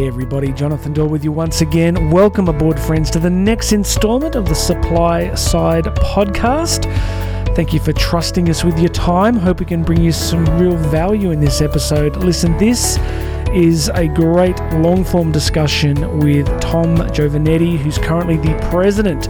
Everybody, Jonathan Doyle with you once again. Welcome aboard, friends, to the next installment of the Supply Side Podcast. Thank you for trusting us with your time. Hope we can bring you some real value in this episode. Listen, this is a great long form discussion with Tom Giovanetti, who's currently the president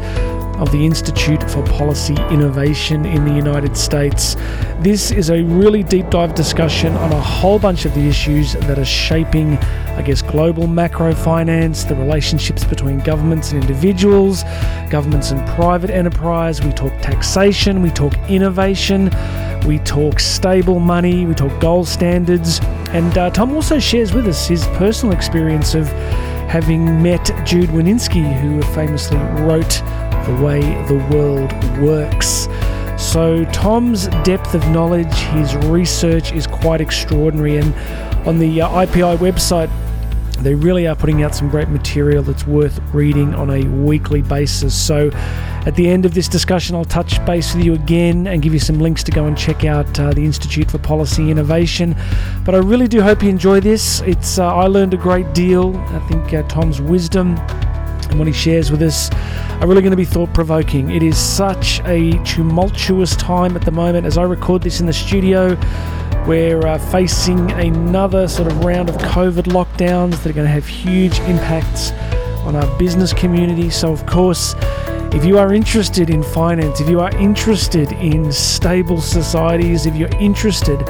of the Institute for Policy Innovation in the United States. This is a really deep dive discussion on a whole bunch of the issues that are shaping, I guess, global macro finance, the relationships between governments and individuals, governments and private enterprise. We talk taxation, we talk innovation, we talk stable money, we talk gold standards. And uh, Tom also shares with us his personal experience of having met Jude Wanniski, who famously wrote the way the world works. So, Tom's depth of knowledge, his research is quite extraordinary, and on the uh, IPI website, they really are putting out some great material that's worth reading on a weekly basis. So, at the end of this discussion, I'll touch base with you again and give you some links to go and check out uh, the Institute for Policy Innovation. But I really do hope you enjoy this. It's uh, I learned a great deal. I think uh, Tom's wisdom and what he shares with us are really going to be thought provoking. It is such a tumultuous time at the moment as I record this in the studio. We're uh, facing another sort of round of COVID lockdowns that are going to have huge impacts on our business community. So, of course, if you are interested in finance, if you are interested in stable societies, if you're interested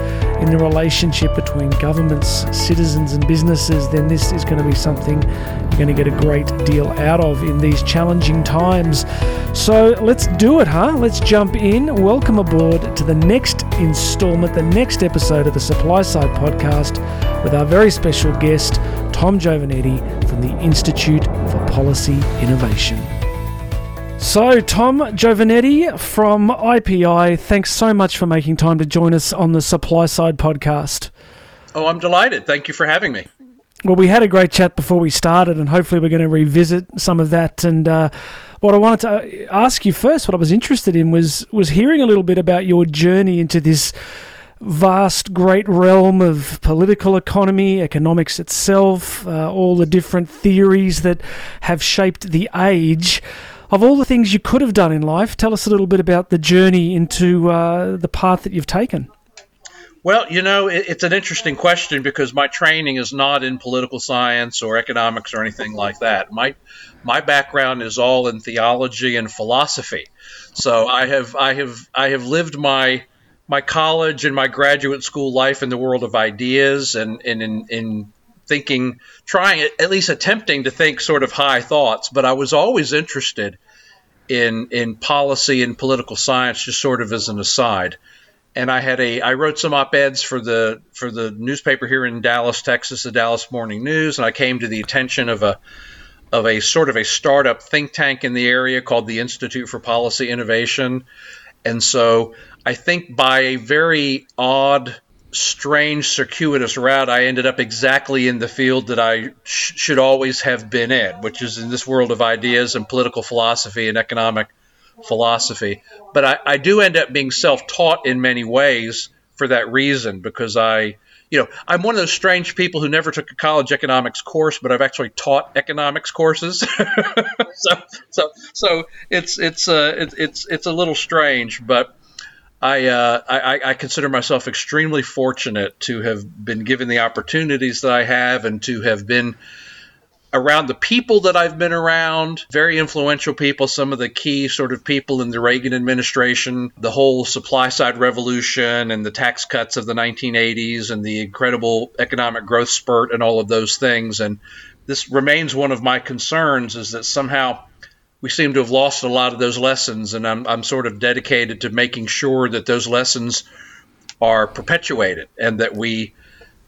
in the relationship between governments, citizens, and businesses, then this is going to be something you're going to get a great deal out of in these challenging times. So let's do it, huh? Let's jump in. Welcome aboard to the next installment, the next episode of the Supply Side Podcast with our very special guest, Tom Giovanetti from the Institute for Policy Innovation. So, Tom Giovanetti from IPI, thanks so much for making time to join us on the Supply Side podcast. Oh, I'm delighted. Thank you for having me. Well, we had a great chat before we started, and hopefully, we're going to revisit some of that. And uh, what I wanted to ask you first, what I was interested in, was was hearing a little bit about your journey into this vast, great realm of political economy, economics itself, uh, all the different theories that have shaped the age of all the things you could have done in life, tell us a little bit about the journey into uh, the path that you've taken. Well, you know, it's an interesting question because my training is not in political science or economics or anything like that. My my background is all in theology and philosophy. So I have I have I have lived my my college and my graduate school life in the world of ideas and, and in, in thinking, trying at least attempting to think sort of high thoughts. But I was always interested in in policy and political science, just sort of as an aside. And I had a I wrote some op eds for the for the newspaper here in Dallas, Texas, the Dallas Morning News, and I came to the attention of a of a sort of a startup think tank in the area called the Institute for Policy Innovation. And so I think by a very odd strange, circuitous route, I ended up exactly in the field that I sh- should always have been in, which is in this world of ideas and political philosophy and economic philosophy. But I, I do end up being self taught in many ways for that reason, because I, you know, I'm one of those strange people who never took a college economics course, but I've actually taught economics courses. so, so, so it's it's uh, it, it's it's a little strange, but I, uh, I, I consider myself extremely fortunate to have been given the opportunities that I have and to have been around the people that I've been around, very influential people, some of the key sort of people in the Reagan administration, the whole supply side revolution and the tax cuts of the 1980s and the incredible economic growth spurt and all of those things. And this remains one of my concerns is that somehow we seem to have lost a lot of those lessons, and I'm, I'm sort of dedicated to making sure that those lessons are perpetuated and that we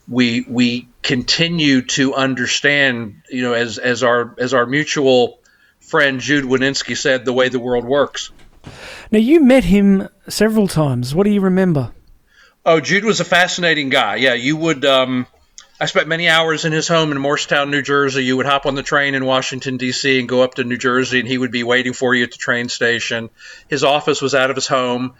we we continue to understand, you know, as as our as our mutual friend Jude Wanniski said, the way the world works. Now you met him several times. What do you remember? Oh, Jude was a fascinating guy. Yeah, you would. Um, I spent many hours in his home in Morristown, New Jersey. You would hop on the train in Washington, D.C., and go up to New Jersey, and he would be waiting for you at the train station. His office was out of his home.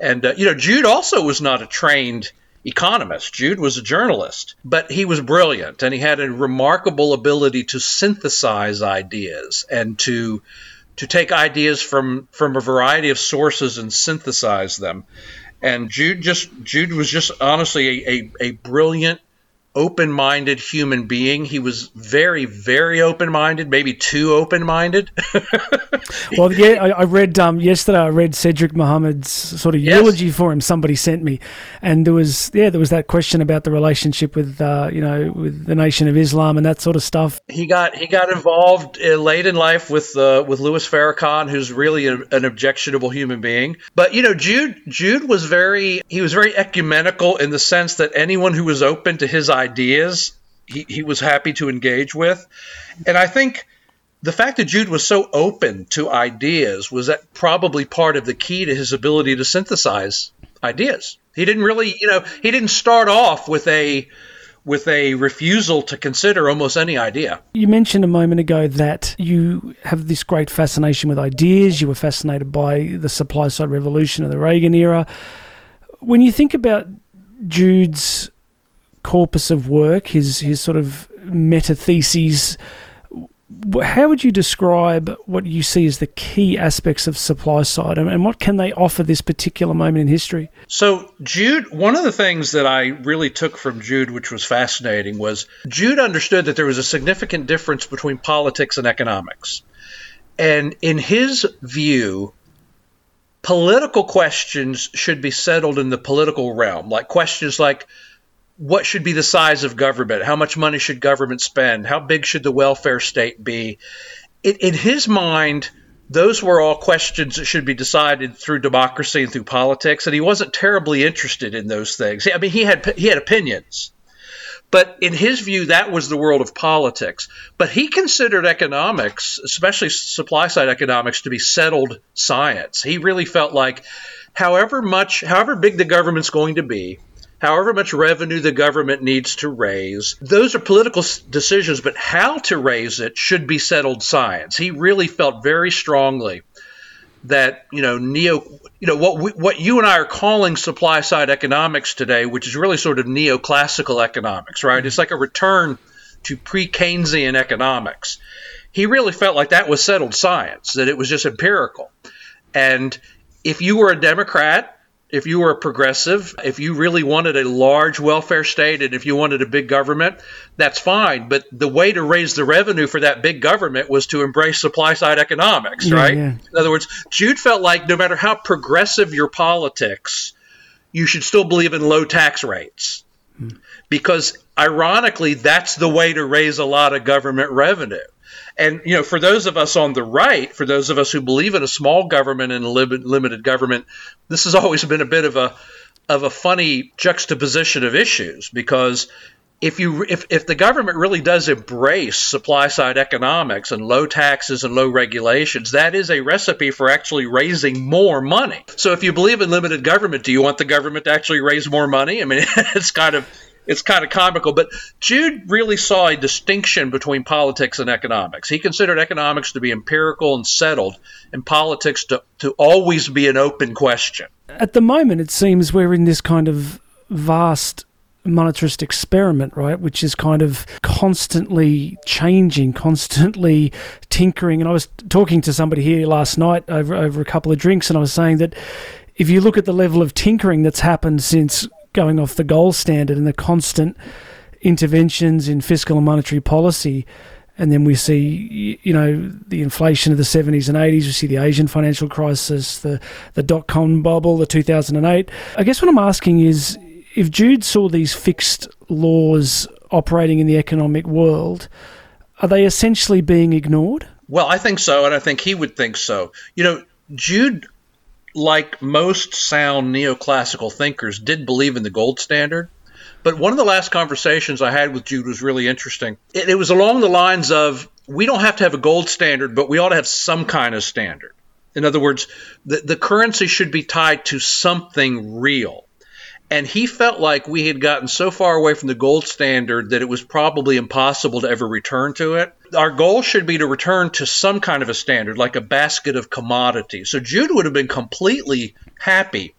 And, uh, you know, Jude also was not a trained economist. Jude was a journalist, but he was brilliant and he had a remarkable ability to synthesize ideas and to to take ideas from from a variety of sources and synthesize them. And Jude just Jude was just honestly a, a, a brilliant open minded human being. He was very, very open minded, maybe too open minded. well, yeah, I, I read um, yesterday. I read Cedric Muhammad's sort of yes. eulogy for him. Somebody sent me, and there was yeah, there was that question about the relationship with uh, you know with the Nation of Islam and that sort of stuff. He got he got involved uh, late in life with uh, with Louis Farrakhan, who's really a, an objectionable human being. But you know, Jude Jude was very he was very ecumenical in the sense that anyone who was open to his ideas he, he was happy to engage with. And I think the fact that Jude was so open to ideas was that probably part of the key to his ability to synthesize ideas. He didn't really, you know, he didn't start off with a with a refusal to consider almost any idea. You mentioned a moment ago that you have this great fascination with ideas. You were fascinated by the supply side revolution of the Reagan era. When you think about Jude's corpus of work, his his sort of meta theses. How would you describe what you see as the key aspects of supply side, and what can they offer this particular moment in history? So, Jude, one of the things that I really took from Jude, which was fascinating, was Jude understood that there was a significant difference between politics and economics. And in his view, political questions should be settled in the political realm, like questions like what should be the size of government? How much money should government spend? How big should the welfare state be? In, in his mind, those were all questions that should be decided through democracy and through politics, and he wasn't terribly interested in those things. I mean, he had he had opinions, but in his view, that was the world of politics. But he considered economics, especially supply side economics, to be settled science. He really felt like, however much, however big the government's going to be, however much revenue the government needs to raise. Those are political decisions, but how to raise it should be settled science. He really felt very strongly that you know neo you know what we, what you and I are calling supply side economics today, which is really sort of neoclassical economics, right? It's like a return to pre-Keynesian economics. He really felt like that was settled science, that it was just empirical. And if you were a Democrat if you were a progressive, if you really wanted a large welfare state and if you wanted a big government, that's fine. But the way to raise the revenue for that big government was to embrace supply side economics, yeah, right? Yeah. In other words, Jude felt like no matter how progressive your politics, you should still believe in low tax rates. Hmm. Because ironically, that's the way to raise a lot of government revenue. And you know, for those of us on the right, for those of us who believe in a small government and a limited government, this has always been a bit of a of a funny juxtaposition of issues because if you if, if the government really does embrace supply side economics and low taxes and low regulations, that is a recipe for actually raising more money. So if you believe in limited government, do you want the government to actually raise more money? I mean, it's kind of it's kind of comical. But Jude really saw a distinction between politics and economics. He considered economics to be empirical and settled, and politics to, to always be an open question. At the moment, it seems we're in this kind of vast monetarist experiment, right, which is kind of constantly changing, constantly tinkering. And I was talking to somebody here last night over over a couple of drinks, and I was saying that if you look at the level of tinkering that's happened since going off the gold standard and the constant interventions in fiscal and monetary policy. And then we see, you know, the inflation of the 70s and 80s. We see the Asian financial crisis, the, the dot com bubble, the 2008. I guess what I'm asking is if Jude saw these fixed laws operating in the economic world, are they essentially being ignored? Well, I think so, and I think he would think so. You know, Jude like most sound neoclassical thinkers, did believe in the gold standard. But one of the last conversations I had with Jude was really interesting. It, it, was along the lines of we don't have to have a gold standard, but we ought to have some kind of standard. In other words, the, the currency should be tied to something real. And he felt like we had gotten so far away from the gold standard that it was probably impossible to ever return to it. Our goal should be to return to some kind of a standard, like a basket of commodities. So Jude would have been completely happy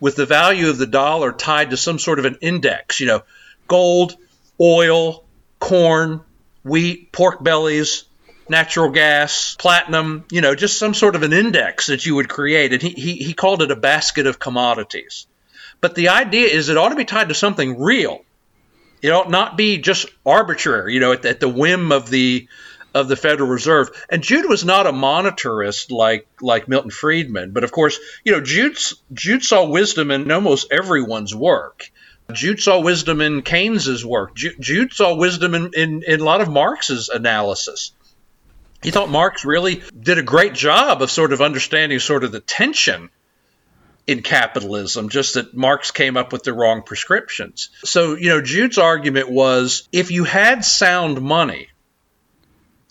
with the value of the dollar tied to some sort of an index, you know, gold, oil, corn, wheat, pork bellies, natural gas, platinum, you know, just some sort of an index that you would create. And he, he, he called it a basket of commodities. But the idea is it ought to be tied to something real. It ought not be just arbitrary, you know, at, at the whim of the of the Federal Reserve. And Jude was not a monetarist like like Milton Friedman, but of course, you know, Jude Jude saw wisdom in almost everyone's work. Jude saw wisdom in Keynes's work. Jude saw wisdom in, in, in a lot of Marx's analysis. He thought Marx really did a great job of sort of understanding sort of the tension in capitalism, just that Marx came up with the wrong prescriptions. So, you know, Jude's argument was if you had sound money,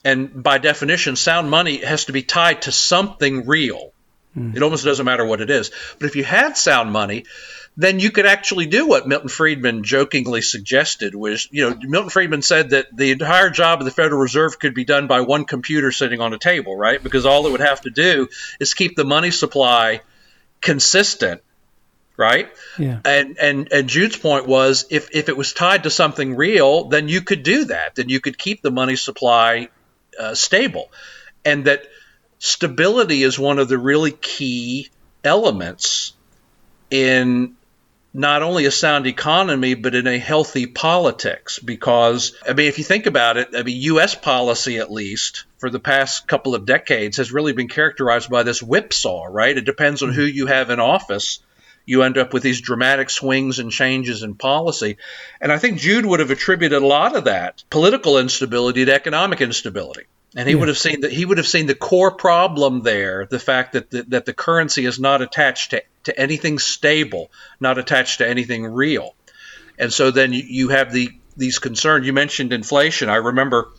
and by definition, sound money has to be tied to something real. Mm. It almost doesn't matter what it is. But if you had sound money, then you could actually do what Milton Friedman jokingly suggested was, you know, Milton Friedman said that the entire job of the Federal Reserve could be done by one computer sitting on a table, right? Because all it would have to do is keep the money supply consistent, right? Yeah. And and and Jude's point was if if it was tied to something real, then you could do that. Then you could keep the money supply uh, stable, and that stability is one of the really key elements in not only a sound economy, but in a healthy politics. Because, I mean, if you think about it, I mean, U.S. policy, at least for the past couple of decades, has really been characterized by this whipsaw, right? It depends on mm-hmm. who you have in office. You end up with these dramatic swings and changes in policy. And I think Jude would have attributed a lot of that political instability to economic instability. And he yeah. would have seen that he would have seen the core problem there, the fact that the, that the currency is not attached to, to anything stable, not attached to anything real. And so then you, you have the these concerns. You mentioned inflation. I remember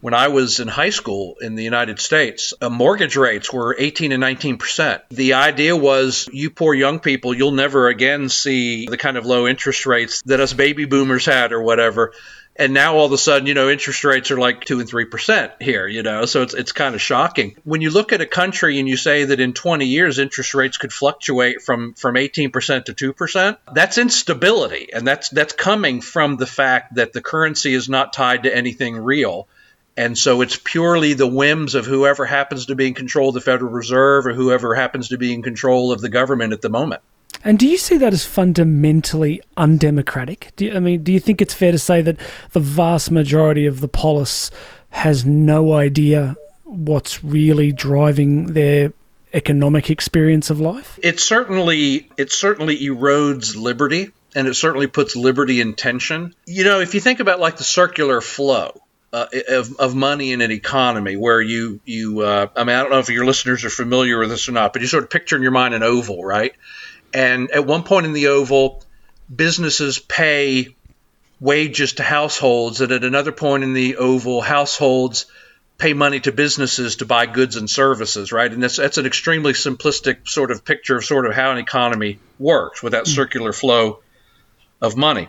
when I was in high school in the United States, uh, mortgage rates were 18 and 19 percent. The idea was, you poor young people, you'll never again see the kind of low interest rates that us baby boomers had or whatever and now all of a sudden, you know, interest rates are like two and three percent here, you know, so it's it's kind of shocking. When you look at a country and you say that in 20 years interest rates could fluctuate from from 18 percent to two percent, that's instability, and that's that's coming from the fact that the currency is not tied to anything real. And so it's purely the whims of whoever happens to be in control of the Federal Reserve or whoever happens to be in control of the government at the moment. And do you see that as fundamentally undemocratic? You, I mean, do you think it's fair to say that the vast majority of the polis has no idea what's really driving their economic experience of life? It certainly it certainly erodes liberty and it certainly puts liberty in tension. You know, if you think about like the circular flow, uh, of, of money in an economy where you you uh, I mean I don't know if your listeners are familiar with this or not, but you sort of picture in your mind an oval, right? And at one point in the Oval, businesses pay wages to households, and at another point in the Oval, households pay money to businesses to buy goods and services, right? And that's that's an extremely simplistic sort of picture of sort of how an economy works with that mm. circular flow of money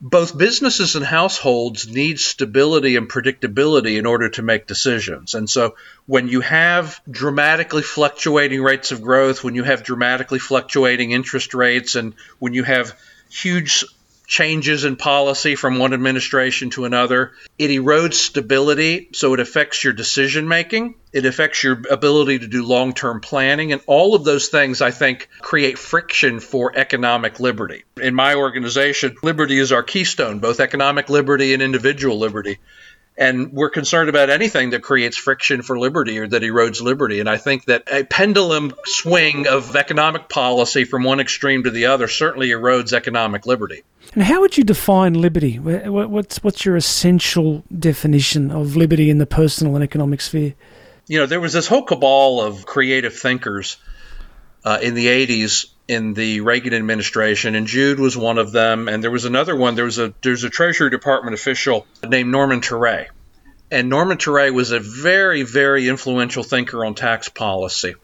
both businesses and households need stability and predictability in order to make decisions. And so when you have dramatically fluctuating rates of growth, when you have dramatically fluctuating interest rates, and when you have huge changes in policy from one administration to another. It erodes stability, so it affects your decision making. It affects your ability to do long term planning. And all of those things, I think, create friction for economic liberty. In my organization, liberty is our keystone, both economic liberty and individual liberty. And we're concerned about anything that creates friction for liberty or that erodes liberty. And I think that a pendulum swing of economic policy from one extreme to the other certainly erodes economic liberty. And how would you define liberty? What's what's your essential definition of liberty in the personal and economic sphere? You know, there was this whole cabal of creative thinkers uh, in the '80s in the Reagan administration, and Jude was one of them. And there was another one. There was a there's a Treasury Department official named Norman Ture, and Norman Ture was a very very influential thinker on tax policy.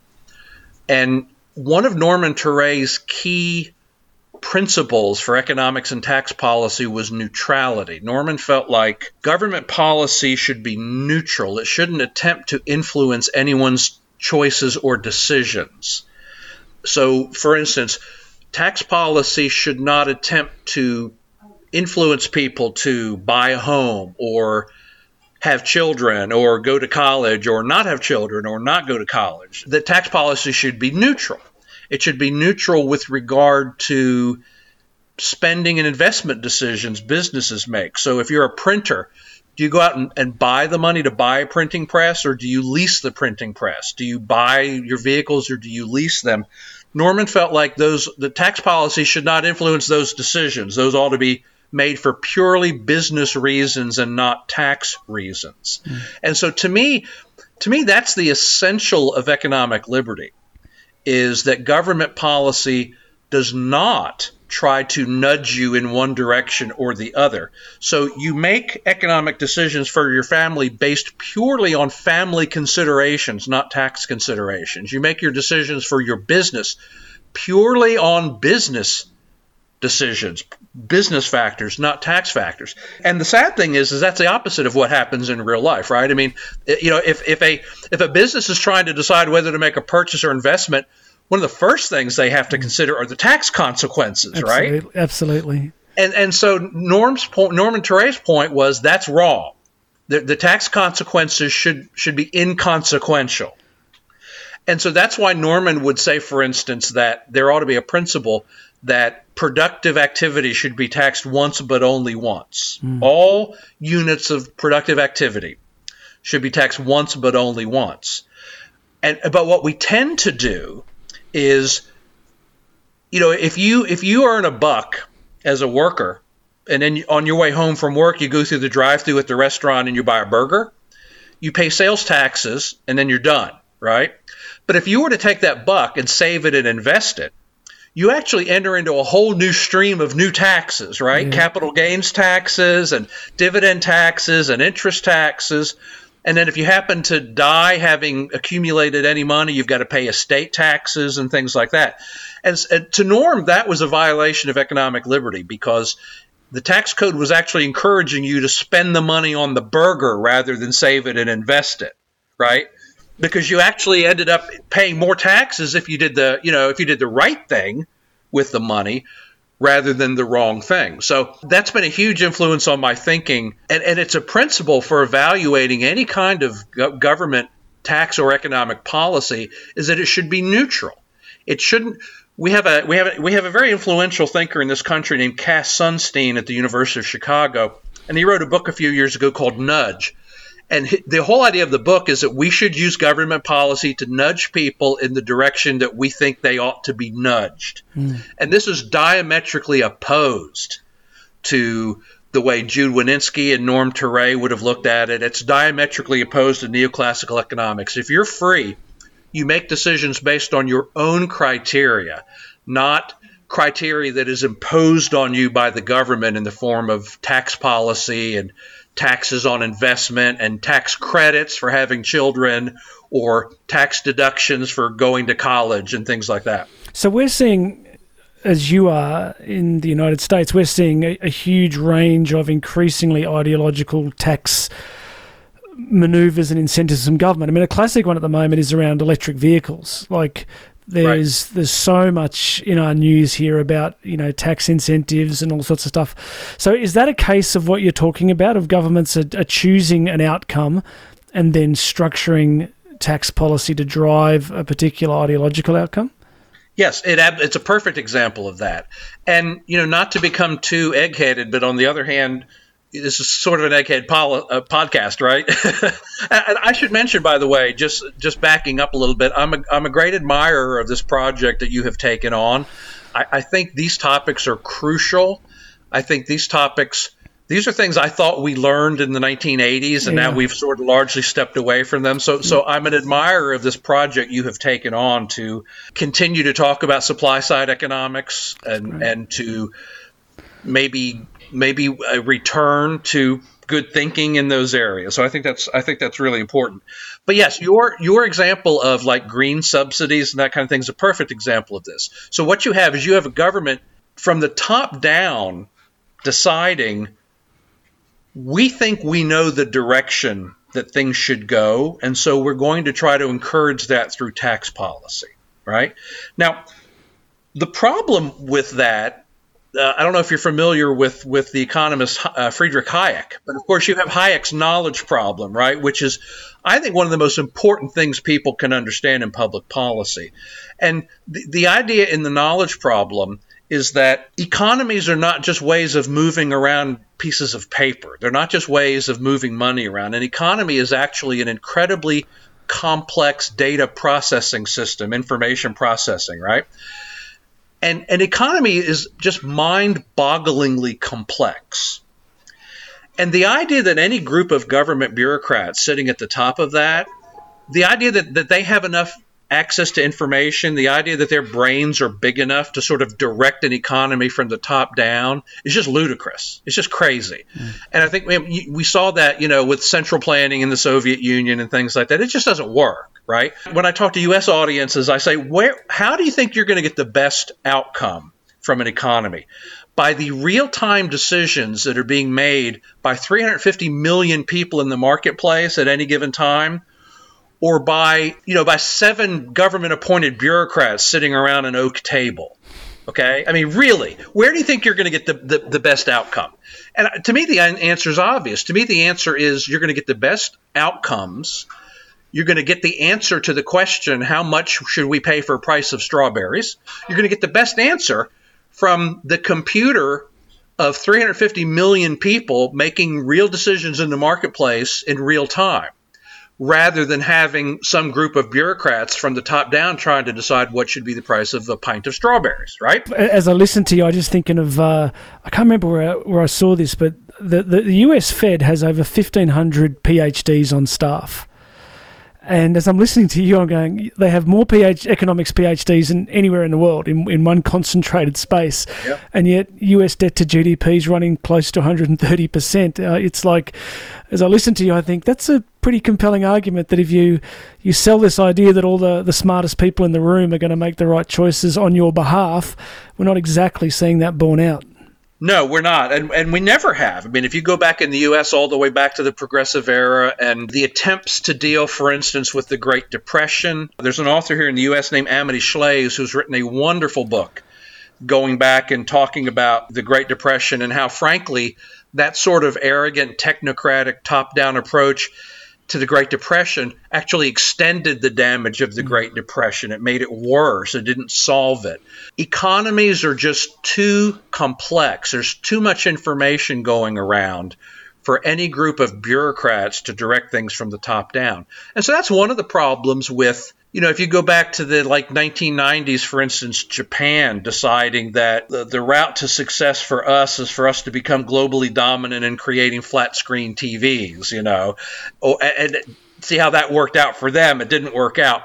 And one of Norman Ture's key principles for economics and tax policy was neutrality. Norman felt like government policy should be neutral, it shouldn't attempt to influence anyone's choices or decisions. So, for instance, tax policy should not attempt to influence people to buy a home or have children or go to college or not have children or not go to college. The tax policy should be neutral. It should be neutral with regard to spending and investment decisions businesses make. So if you're a printer, do you go out and, and, buy the money to buy a printing press or do you lease the printing press? Do you buy your vehicles or do you lease them? Norman felt like those the tax policy should not influence those decisions. Those ought to be made for purely business reasons and not tax reasons. Mm. And so to me, to me that's the essential of economic liberty is that government policy does not try to nudge you in one direction or the other. So you make economic decisions for your family based purely on family considerations, not tax considerations. You make your decisions for your business purely on business decisions, business factors, not tax factors. And the sad thing is, is that's the opposite of what happens in real life, right? I mean, you know, if, if a if a business is trying to decide whether to make a purchase or investment, one of the first things they have to consider are the tax consequences, Absolutely. right? Absolutely. And and so Norm's point, Norman Ture's point was that's wrong. The, the tax consequences should should be inconsequential. And so that's why Norman would say, for instance, that there ought to be a principle that productive activity should be taxed once but only once. Mm. All units of productive activity should be taxed once but only once. And but what we tend to do is you know, if you if you earn a buck as a worker and then on your way home from work you go through the drive-through at the restaurant and you buy a burger, you pay sales taxes and then you're done, right? But if you were to take that buck and save it and invest it, you actually enter into a whole new stream of new taxes, right? Capital gains taxes and dividend taxes and interest taxes. And then if you happen to die having accumulated any money, you've got to pay estate taxes and things like that. And, and to Norm, that was a violation of economic liberty because the tax code was actually encouraging you to spend the money on the burger rather than save it and invest it, right? Because you actually ended up paying more taxes if you did the you know if you did the right thing with the money rather than the wrong thing. So that's been a huge influence on my thinking and, and it's a principle for evaluating any kind of government tax or economic policy is that it should be neutral. It shouldn't we have a we have a, we have a very influential thinker in this country named Cass Sunstein at the University of Chicago and he wrote a book a few years ago called Nudge and the whole idea of the book is that we should use government policy to nudge people in the direction that we think they ought to be nudged. Mm. And this is diametrically opposed to the way Jude Wanniski and Norm Ture would have looked at it. It's diametrically opposed to neoclassical economics. If you're free, you make decisions based on your own criteria, not criteria that is imposed on you by the government in the form of tax policy and taxes on investment and tax credits for having children or tax deductions for going to college and things like that. So we're seeing, as you are in the United States, we're seeing a, a huge range of increasingly ideological tax maneuvers and incentives from government. I mean, a classic one at the moment is around electric vehicles. Like there's right. there's so much in our news here about you know tax incentives and all sorts of stuff. So is that a case of what you're talking about of governments are, are choosing an outcome and then structuring tax policy to drive a particular ideological outcome? Yes, it, it's a perfect example of that. And you know, not to become too egg-headed, but on the other hand, this is sort of an egghead pol- uh, podcast, right? and I should mention, by the way, just just backing up a little bit, I'm a, I'm a great admirer of this project that you have taken on. I, I think these topics are crucial. I think these topics, these are things I thought we learned in the 1980s, and yeah. now we've sort of largely stepped away from them. So, so I'm an admirer of this project you have taken on to continue to talk about supply side economics and and to maybe maybe a return to good thinking in those areas. So I think that's I think that's really important. But yes, your your example of like green subsidies and that kind of thing is a perfect example of this. So what you have is you have a government from the top down deciding we think we know the direction that things should go, and so we're going to try to encourage that through tax policy, right? Now, The problem with that uh, I don't know if you're familiar with with the economist uh, Friedrich Hayek, but of course you have Hayek's knowledge problem, right? Which is, I think, one of the most important things people can understand in public policy. And the, the idea in the knowledge problem is that economies are not just ways of moving around pieces of paper. They're not just ways of moving money around. An economy is actually an incredibly complex data processing system, information processing, right? And an economy is just mind bogglingly complex. And the idea that any group of government bureaucrats sitting at the top of that, the idea that, that they have enough access to information, the idea that their brains are big enough to sort of direct an economy from the top down is just ludicrous. It's just crazy. Mm. And I think we, we saw that, you know, with central planning in the Soviet Union and things like that. It just doesn't work, right? When I talk to U.S. audiences, I say, where, how do you think you're going to get the best outcome from an economy? By the real time decisions that are being made by 350 million people in the marketplace at any given time or by you know by seven government appointed bureaucrats sitting around an oak table okay? I mean really where do you think you're going to get the, the, the, best outcome? And uh, to me the answer is obvious. To me the answer is you're going to get the best outcomes. You're going to get the answer to the question how much should we pay for a price of strawberries? You're going to get the best answer from the computer of 350 million people making real decisions in the marketplace in real time rather than having some group of bureaucrats from the top down trying to decide what should be the price of a pint of strawberries, right? As I listen to you, I just thinking of uh, I can't remember where I, where I saw this, but the, the, the US Fed has over fifteen hundred PhDs on staff. And as I'm listening to you, I'm going, they have more PH, economics PhDs than anywhere in the world in, in one concentrated space. Yep. And yet, US debt to GDP is running close to 130%. Uh, it's like, as I listen to you, I think that's a pretty compelling argument that if you, you sell this idea that all the, the smartest people in the room are going to make the right choices on your behalf, we're not exactly seeing that borne out. No, we're not. And, and we never have. I mean, if you go back in the U.S. all the way back to the Progressive Era and the attempts to deal, for instance, with the Great Depression, there's an author here in the U.S. named Amity Shlaes who's written a wonderful book going back and talking about the Great Depression and how, frankly, that sort of arrogant, technocratic, top down approach to the Great Depression actually extended the damage of the mm. Great Depression. It made it worse. It didn't solve it. Economies are just too complex. There's too much information going around for any group of bureaucrats to direct things from the top down. And so that's one of the problems with you know, if you go back to the like 1990s, for instance, Japan deciding that the, the, route to success for us is for us to become globally dominant in creating flat screen TVs, you know, oh, and see how that worked out for them. It didn't work out.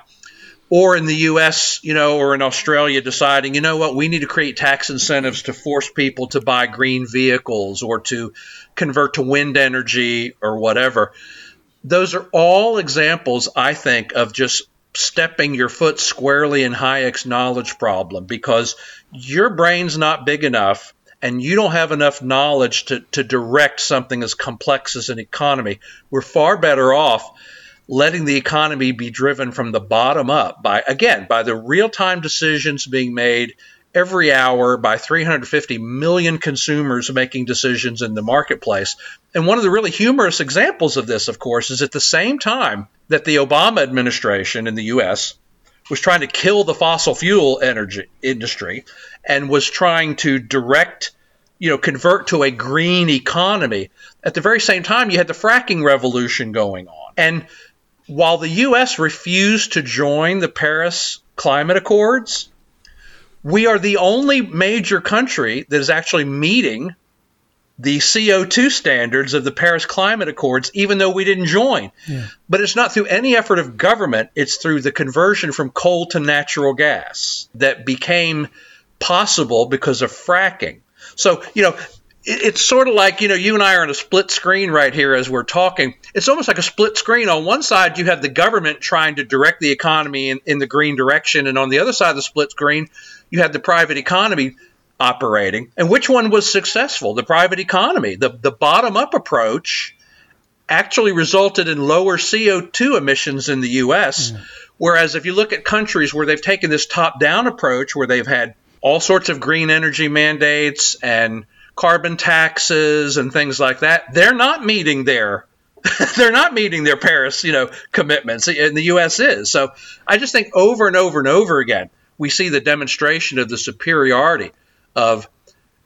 Or in the US, you know, or in Australia deciding, you know what, we need to create tax incentives to force people to buy green vehicles or to convert to wind energy or whatever. Those are all examples, I think, of just stepping your foot squarely in Hayek's knowledge problem because your brain's not big enough and you don't have enough knowledge to, to direct something as complex as an economy. We're far better off letting the economy be driven from the bottom up by, again, by the real time decisions being made every hour by 350 million consumers making decisions in the marketplace. And one of the really humorous examples of this, of course, is at the same time that the Obama administration in the U.S. was trying to kill the fossil fuel energy industry and was trying to direct, you know, convert to a green economy. At the very same time, you had the fracking revolution going on. And while the U.S. refused to join the Paris Climate Accords, we are the only major country that is actually meeting the CO2 standards of the Paris Climate Accords, even though we didn't join. Yeah. But it's not through any effort of government, it's through the conversion from coal to natural gas that became possible because of fracking. So, you know, it's sort of like you know you and I are on a split screen right here as we're talking. It's almost like a split screen. On one side, you have the government trying to direct the economy in, in the green direction, and on the other side of the split screen, you have the private economy operating. And which one was successful? The private economy. The, the bottom up approach actually resulted in lower CO2 emissions in the US. Mm. Whereas if you look at countries where they've taken this top down approach, where they've had all sorts of green energy mandates and carbon taxes and things like that. They're not meeting their they're not meeting their Paris, you know, commitments, and the U.S. is. So I just think over and over and over again, we see the demonstration of the superiority of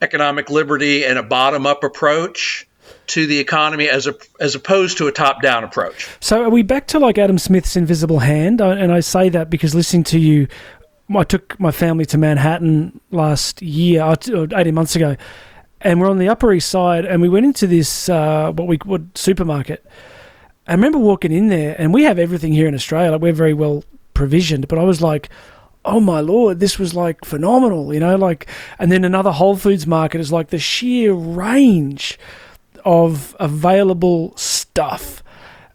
economic liberty and a bottom-up approach to the economy as a, as opposed to a top-down approach. So are we back to like Adam Smith's invisible hand? And I say that because listening to you, I took my family to Manhattan last year, uh, 18 months ago, and we're on the Upper East Side, and we went into this uh, what we would supermarket. I remember walking in there, and we have everything here in Australia. Like we're very well provisioned, but I was like, oh my lord, this was like phenomenal, you know, like, and then another Whole Foods market is like the sheer range of available stuff.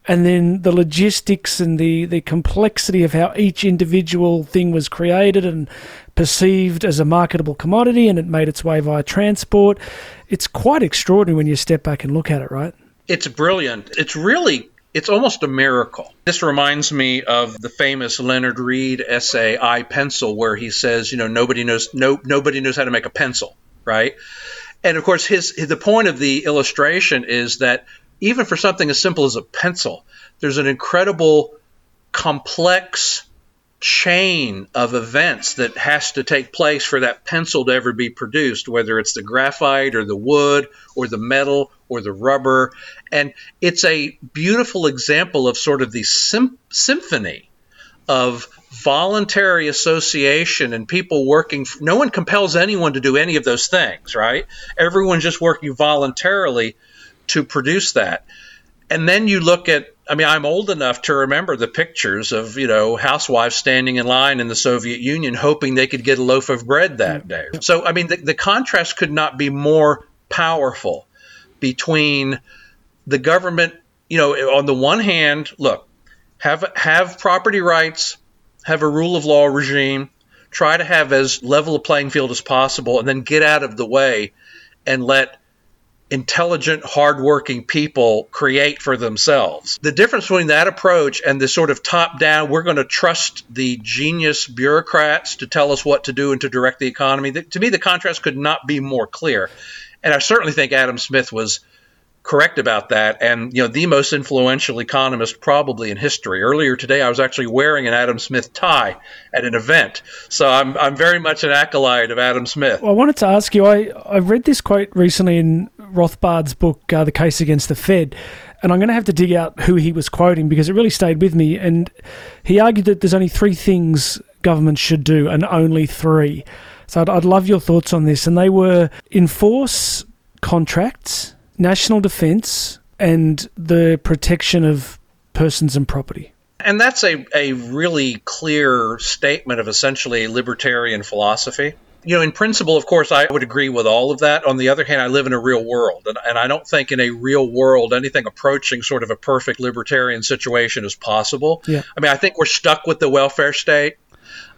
And then the logistics and the, the complexity of how each individual thing was created and perceived as a marketable commodity and it made its way via transport. It's quite extraordinary when you step back and look at it, right? It's brilliant. It's really it's almost a miracle. This reminds me of the famous Leonard Read essay "I Pencil," where he says, you know, nobody knows no nobody knows how to make a pencil, right? And of course, his the point of the illustration is that even for something as simple as a pencil, there's an incredible complex chain of events that has to take place for that pencil to ever be produced, whether it's the graphite or the wood or the metal or the rubber. And it's a beautiful example of sort of the sim- symphony of voluntary association and people working. No one compels anyone to do any of those things, right? Everyone's just working voluntarily to produce that. And then you look at I mean, I'm old enough to remember the pictures of, you know, housewives standing in line in the Soviet Union hoping they could get a loaf of bread that mm-hmm. day. So, I mean, the, the contrast could not be more powerful between the government, you know, on the one hand, look, have have property rights, have a rule of law regime, try to have as level a playing field as possible, and then get out of the way and let intelligent, hardworking people create for themselves. The difference between that approach and the sort of top down, we're going to trust the genius bureaucrats to tell us what to do and to direct the economy, to me, the contrast could not be more clear. And I certainly think Adam Smith was correct about that. And you know the most influential economist probably in history. Earlier today i was actually wearing an adam smith tie at an event. So i'm, I'm very much an acolyte of adam smith. Well, i wanted to ask you I, I read this quote recently in rothbard's book uh, the case against the fed and i'm going to have to dig out who he was quoting because it really stayed with me. And he argued that there's only three things governments should do and only three. So I'd, I'd love your thoughts on this. And they were enforce contracts national defence and the protection of persons and property. And that's a, a really clear statement of essentially a libertarian philosophy. You know, in principle, of course, I would agree with all of that. On the other hand, I live in a real world, and, and I don't think in a real world anything approaching sort of a perfect libertarian situation is possible. Yeah. I mean, I think we're stuck with the welfare state.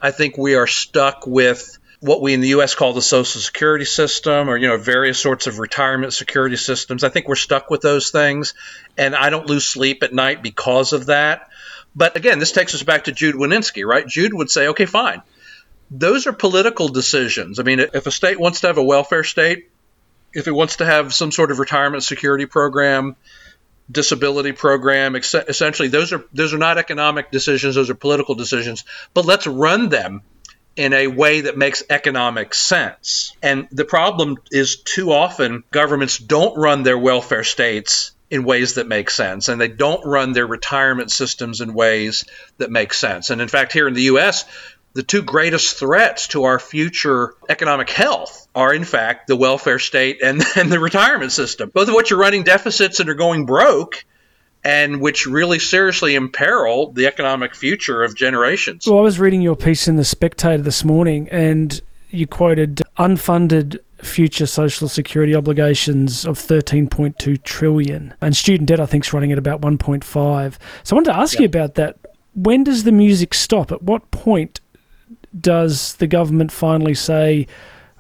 I think we are stuck with what we in the U.S. call the Social Security system, or you know, various sorts of retirement security systems. I think we're stuck with those things, and I don't lose sleep at night because of that. But again, this takes us back to Jude Wanniski, right? Jude would say, okay, fine. Those are political decisions. I mean, if a state wants to have a welfare state, if it wants to have some sort of retirement security program, disability program, essentially, those are those are not economic decisions; those are political decisions. But let's run them in a way that makes economic sense. And the problem is too often governments don't run their welfare states in ways that make sense, and they don't run their retirement systems in ways that make sense. And in fact, here in the U.S., the two greatest threats to our future economic health are, in fact, the welfare state and, and the retirement system, both of which are running deficits and are going broke and which really seriously imperil the economic future of generations. Well, I was reading your piece in The Spectator this morning, and you quoted unfunded future social security obligations of 13.2 trillion and student debt i think is running at about 1.5 so i wanted to ask yep. you about that when does the music stop at what point does the government finally say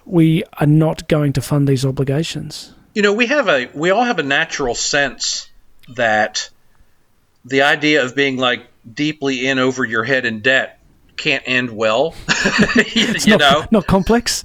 we are not going to fund these obligations you know we have a we all have a natural sense that the idea of being like deeply in over your head in debt can't end well. you not, know, not complex.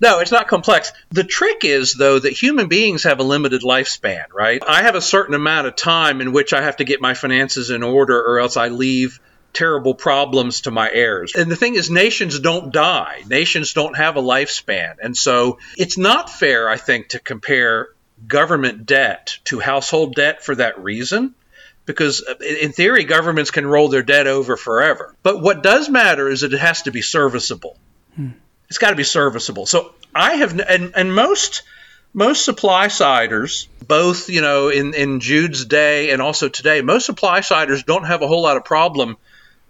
No, it's not complex. The trick is, though, that human beings have a limited lifespan, right? I have a certain amount of time in which I have to get my finances in order, or else I leave terrible problems to my heirs. And the thing is, nations don't die, nations don't have a lifespan. And so it's not fair, I think, to compare government debt to household debt for that reason. Because uh, in theory, governments can roll their debt over forever. But what does matter is that it has to be serviceable. Hmm. It's got to be serviceable. So I have, and, and most most supply siders, both you know in in Jude's day and also today, most supply siders don't have a whole lot of problem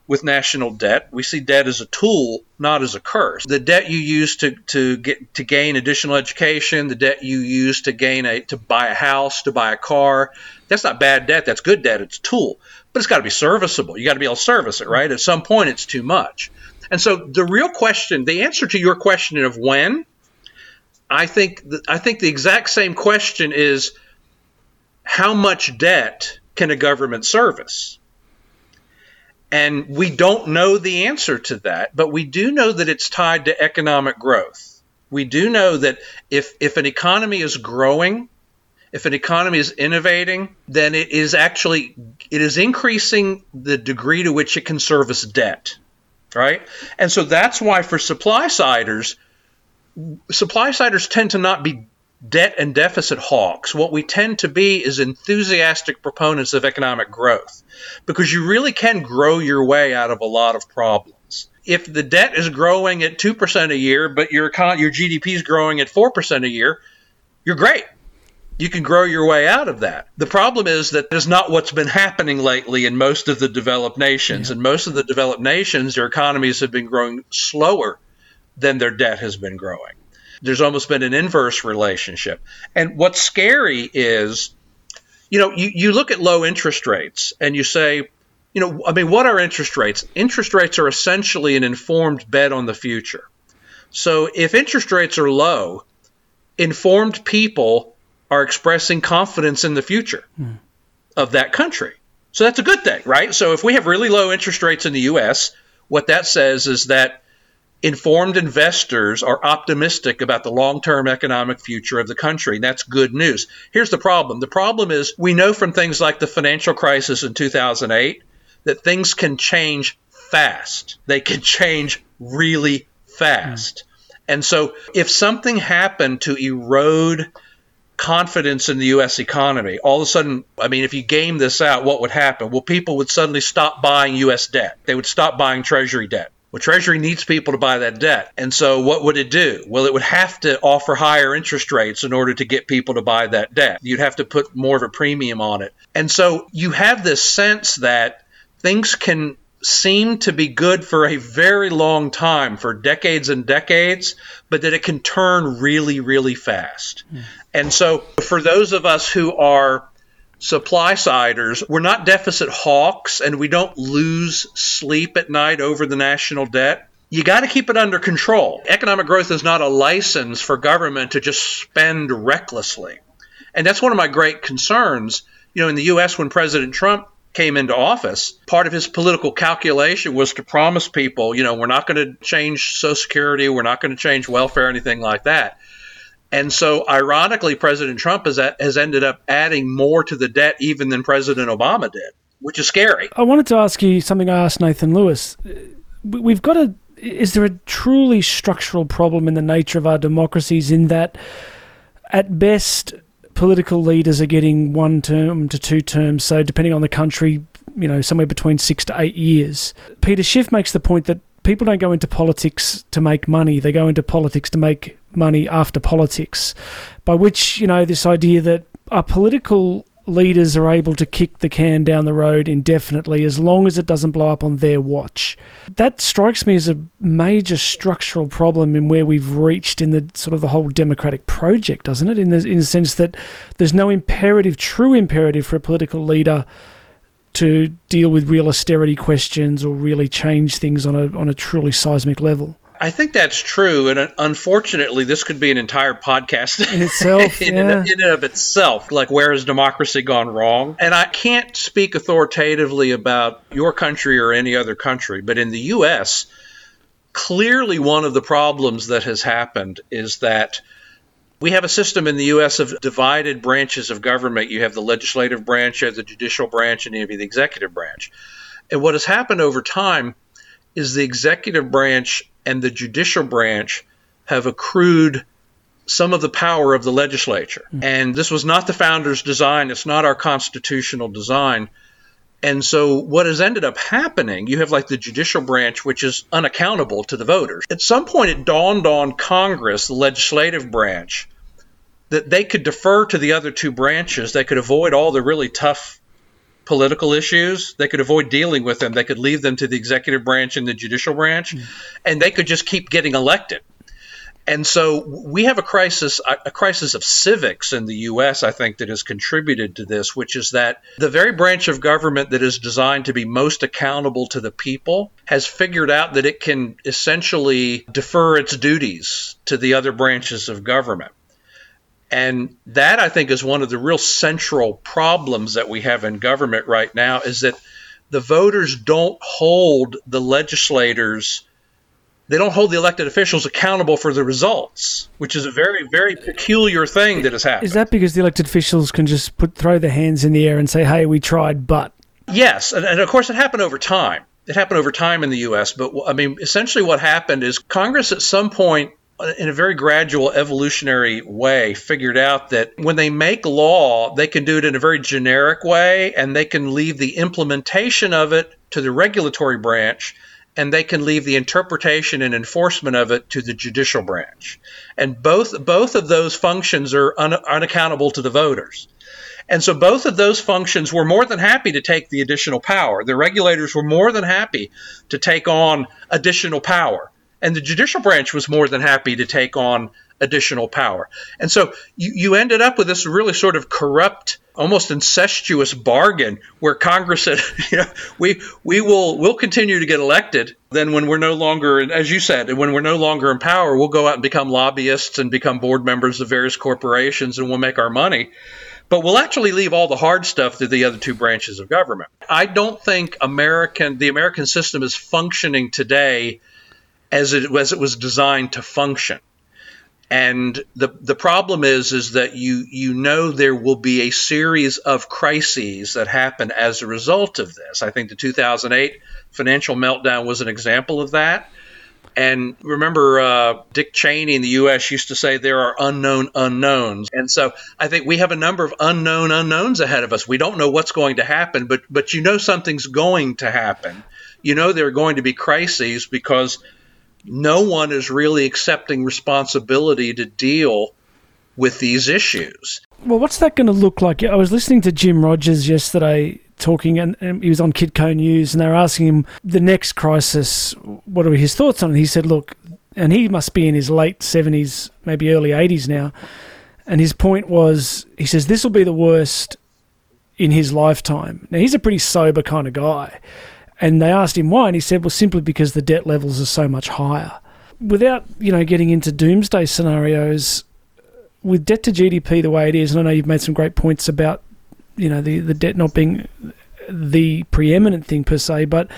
with national debt. We see debt as a tool, not as a curse. The debt you use to, to get to gain additional education, the debt you use to gain a to buy a house, to buy a car, that's not bad debt. That's good debt. It's a tool, but it's got to be serviceable. You got to be able to service it, right? At some point, it's too much. And so the real question, the answer to your question of when, I think I think the exact same question is how much debt can a government service? And we don't know the answer to that, but we do know that it's tied to economic growth. We do know that if, if an economy is growing, if an economy is innovating, then it is actually it is increasing the degree to which it can service debt. Right? And so that's why for supply siders, supply siders tend to not be debt and deficit hawks. What we tend to be is enthusiastic proponents of economic growth because you really can grow your way out of a lot of problems. If the debt is growing at 2% a year, but your, your GDP is growing at 4% a year, you're great. You can grow your way out of that. The problem is that is not what's been happening lately in most of the developed nations. Yeah. In most of the developed nations, their economies have been growing slower than their debt has been growing. There's almost been an inverse relationship. And what's scary is, you know, you, you look at low interest rates and you say, you know, I mean, what are interest rates? Interest rates are essentially an informed bet on the future. So if interest rates are low, informed people are expressing confidence in the future mm. of that country. So that's a good thing, right? So if we have really low interest rates in the US, what that says is that informed investors are optimistic about the long term economic future of the country. And that's good news. Here's the problem the problem is we know from things like the financial crisis in 2008 that things can change fast, they can change really fast. Mm. And so if something happened to erode confidence in the U.S. economy, all of a sudden, I mean, if you game this out, what would happen? Well, people would suddenly stop buying U.S. debt. They would stop buying Treasury debt. Well, Treasury needs people to buy that debt. And so what would it do? Well, it would have to offer higher interest rates in order to get people to buy that debt. You'd have to put more of a premium on it. And so you have this sense that things can seem to be good for a very long time, for decades and decades, but that it can turn really, really fast. Mm. And so for those of us who are supply siders. We're not deficit hawks and we don't lose sleep at night over the national debt. You got to keep it under control. Economic growth is not a license for government to just spend recklessly. And that's one of my great concerns. You know, in the US, when President Trump came into office, part of his political calculation was to promise people, you know, we're not going to change Social Security, we're not going to change welfare, anything like that. And so, ironically, President Trump has, has ended up adding more to the debt even than President Obama did, which is scary. I wanted to ask you something I asked Nathan Lewis. We've got a. Is there a truly structural problem in the nature of our democracies in that, at best, political leaders are getting one term to two terms, so depending on the country, you know, somewhere between six to eight years. Peter Schiff makes the point that people don't go into politics to make money, they go into politics to make money after politics. By which, you know, this idea that our political leaders are able to kick the can down the road indefinitely as long as it doesn't blow up on their watch. That strikes me as a major structural problem in where we've reached in the sort of the whole democratic project, doesn't it? In the, in the sense that there's no imperative, true imperative for a political leader to deal with real austerity questions or really change things on a on a truly seismic level. I think that's true, and uh, unfortunately, this could be an entire podcast in itself. in, yeah. in and of itself. Like, where has democracy gone wrong? And I can't speak authoritatively about your country or any other country, but in the U.S., clearly one of the problems that has happened is that we have a system in the U.S. of divided branches of government. You have the legislative branch, you have the judicial branch, and you have the executive branch. And what has happened over time is the executive branch and the judicial branch have accrued some of the power of the legislature. Mm-hmm. And this was not the founders' design, it's not our constitutional design. And so, what has ended up happening, you have like the judicial branch, which is unaccountable to the voters. At some point, it dawned on Congress, the legislative branch, that they could defer to the other two branches. They could avoid all the really tough political issues. They could avoid dealing with them. They could leave them to the executive branch and the judicial branch, mm. and they could just keep getting elected. And so we have a crisis, a crisis of civics in the U.S. I think that has contributed to this, which is that the very branch of government that is designed to be most accountable to the people has figured out that it can essentially defer its duties to the other branches of government. And that I think is one of the real central problems that we have in government right now is that the voters don't hold the legislators they don't hold the elected officials accountable for the results, which is a very, very peculiar thing that has happened. Is that because the elected officials can just put throw their hands in the air and say, "Hey, we tried, but"? Yes, and, and of course it happened over time. It happened over time in the U.S. But I mean, essentially, what happened is Congress at some point uh, in a very gradual evolutionary way figured out that when they make law they can do it in a very generic way and they can leave the implementation of it to the regulatory branch and they can leave the interpretation and enforcement of it to the judicial branch. And both both of those functions are un, unaccountable to the voters. And so both of those functions were more than happy to take the additional power. The regulators were more than happy to take on additional power. And the judicial branch was more than happy to take on additional power. And so you, you ended up with this really sort of corrupt, almost incestuous bargain where Congress said, you know, we we will we'll continue to get elected. Then when we're no longer, as you said, when we're no longer in power, we'll go out and become lobbyists and become board members of various corporations and we'll make our money. But we'll actually leave all the hard stuff to the other two branches of government. I don't think American the American system is functioning today as it as it was designed to function. And the the problem is is that you you know there will be a series of crises that happen as a result of this. I think the 2008 financial meltdown was an example of that. And remember, uh, Dick Cheney in the U.S. used to say there are unknown unknowns, and so I think we have a number of unknown unknowns ahead of us. We don't know what's going to happen, but but you know something's going to happen. You know there are going to be crises because no one is really accepting responsibility to deal with these issues. Well, what's that going to look like? I was listening to Jim Rogers yesterday talking, and, and, he was on Kitco News, and they were asking him the next crisis, what are his thoughts on it? He said, look, and he must be in his late 70s, maybe early 80s now. And his point was, he says, this will be the worst in his lifetime. Now, he's a pretty sober kind of guy. And they asked him why, and he said, well, simply because the debt levels are so much higher. Without, you know, getting into doomsday scenarios, with debt to GDP the way it is, and I know you've made some great points about, you know, the, the debt not being the preeminent thing per se, but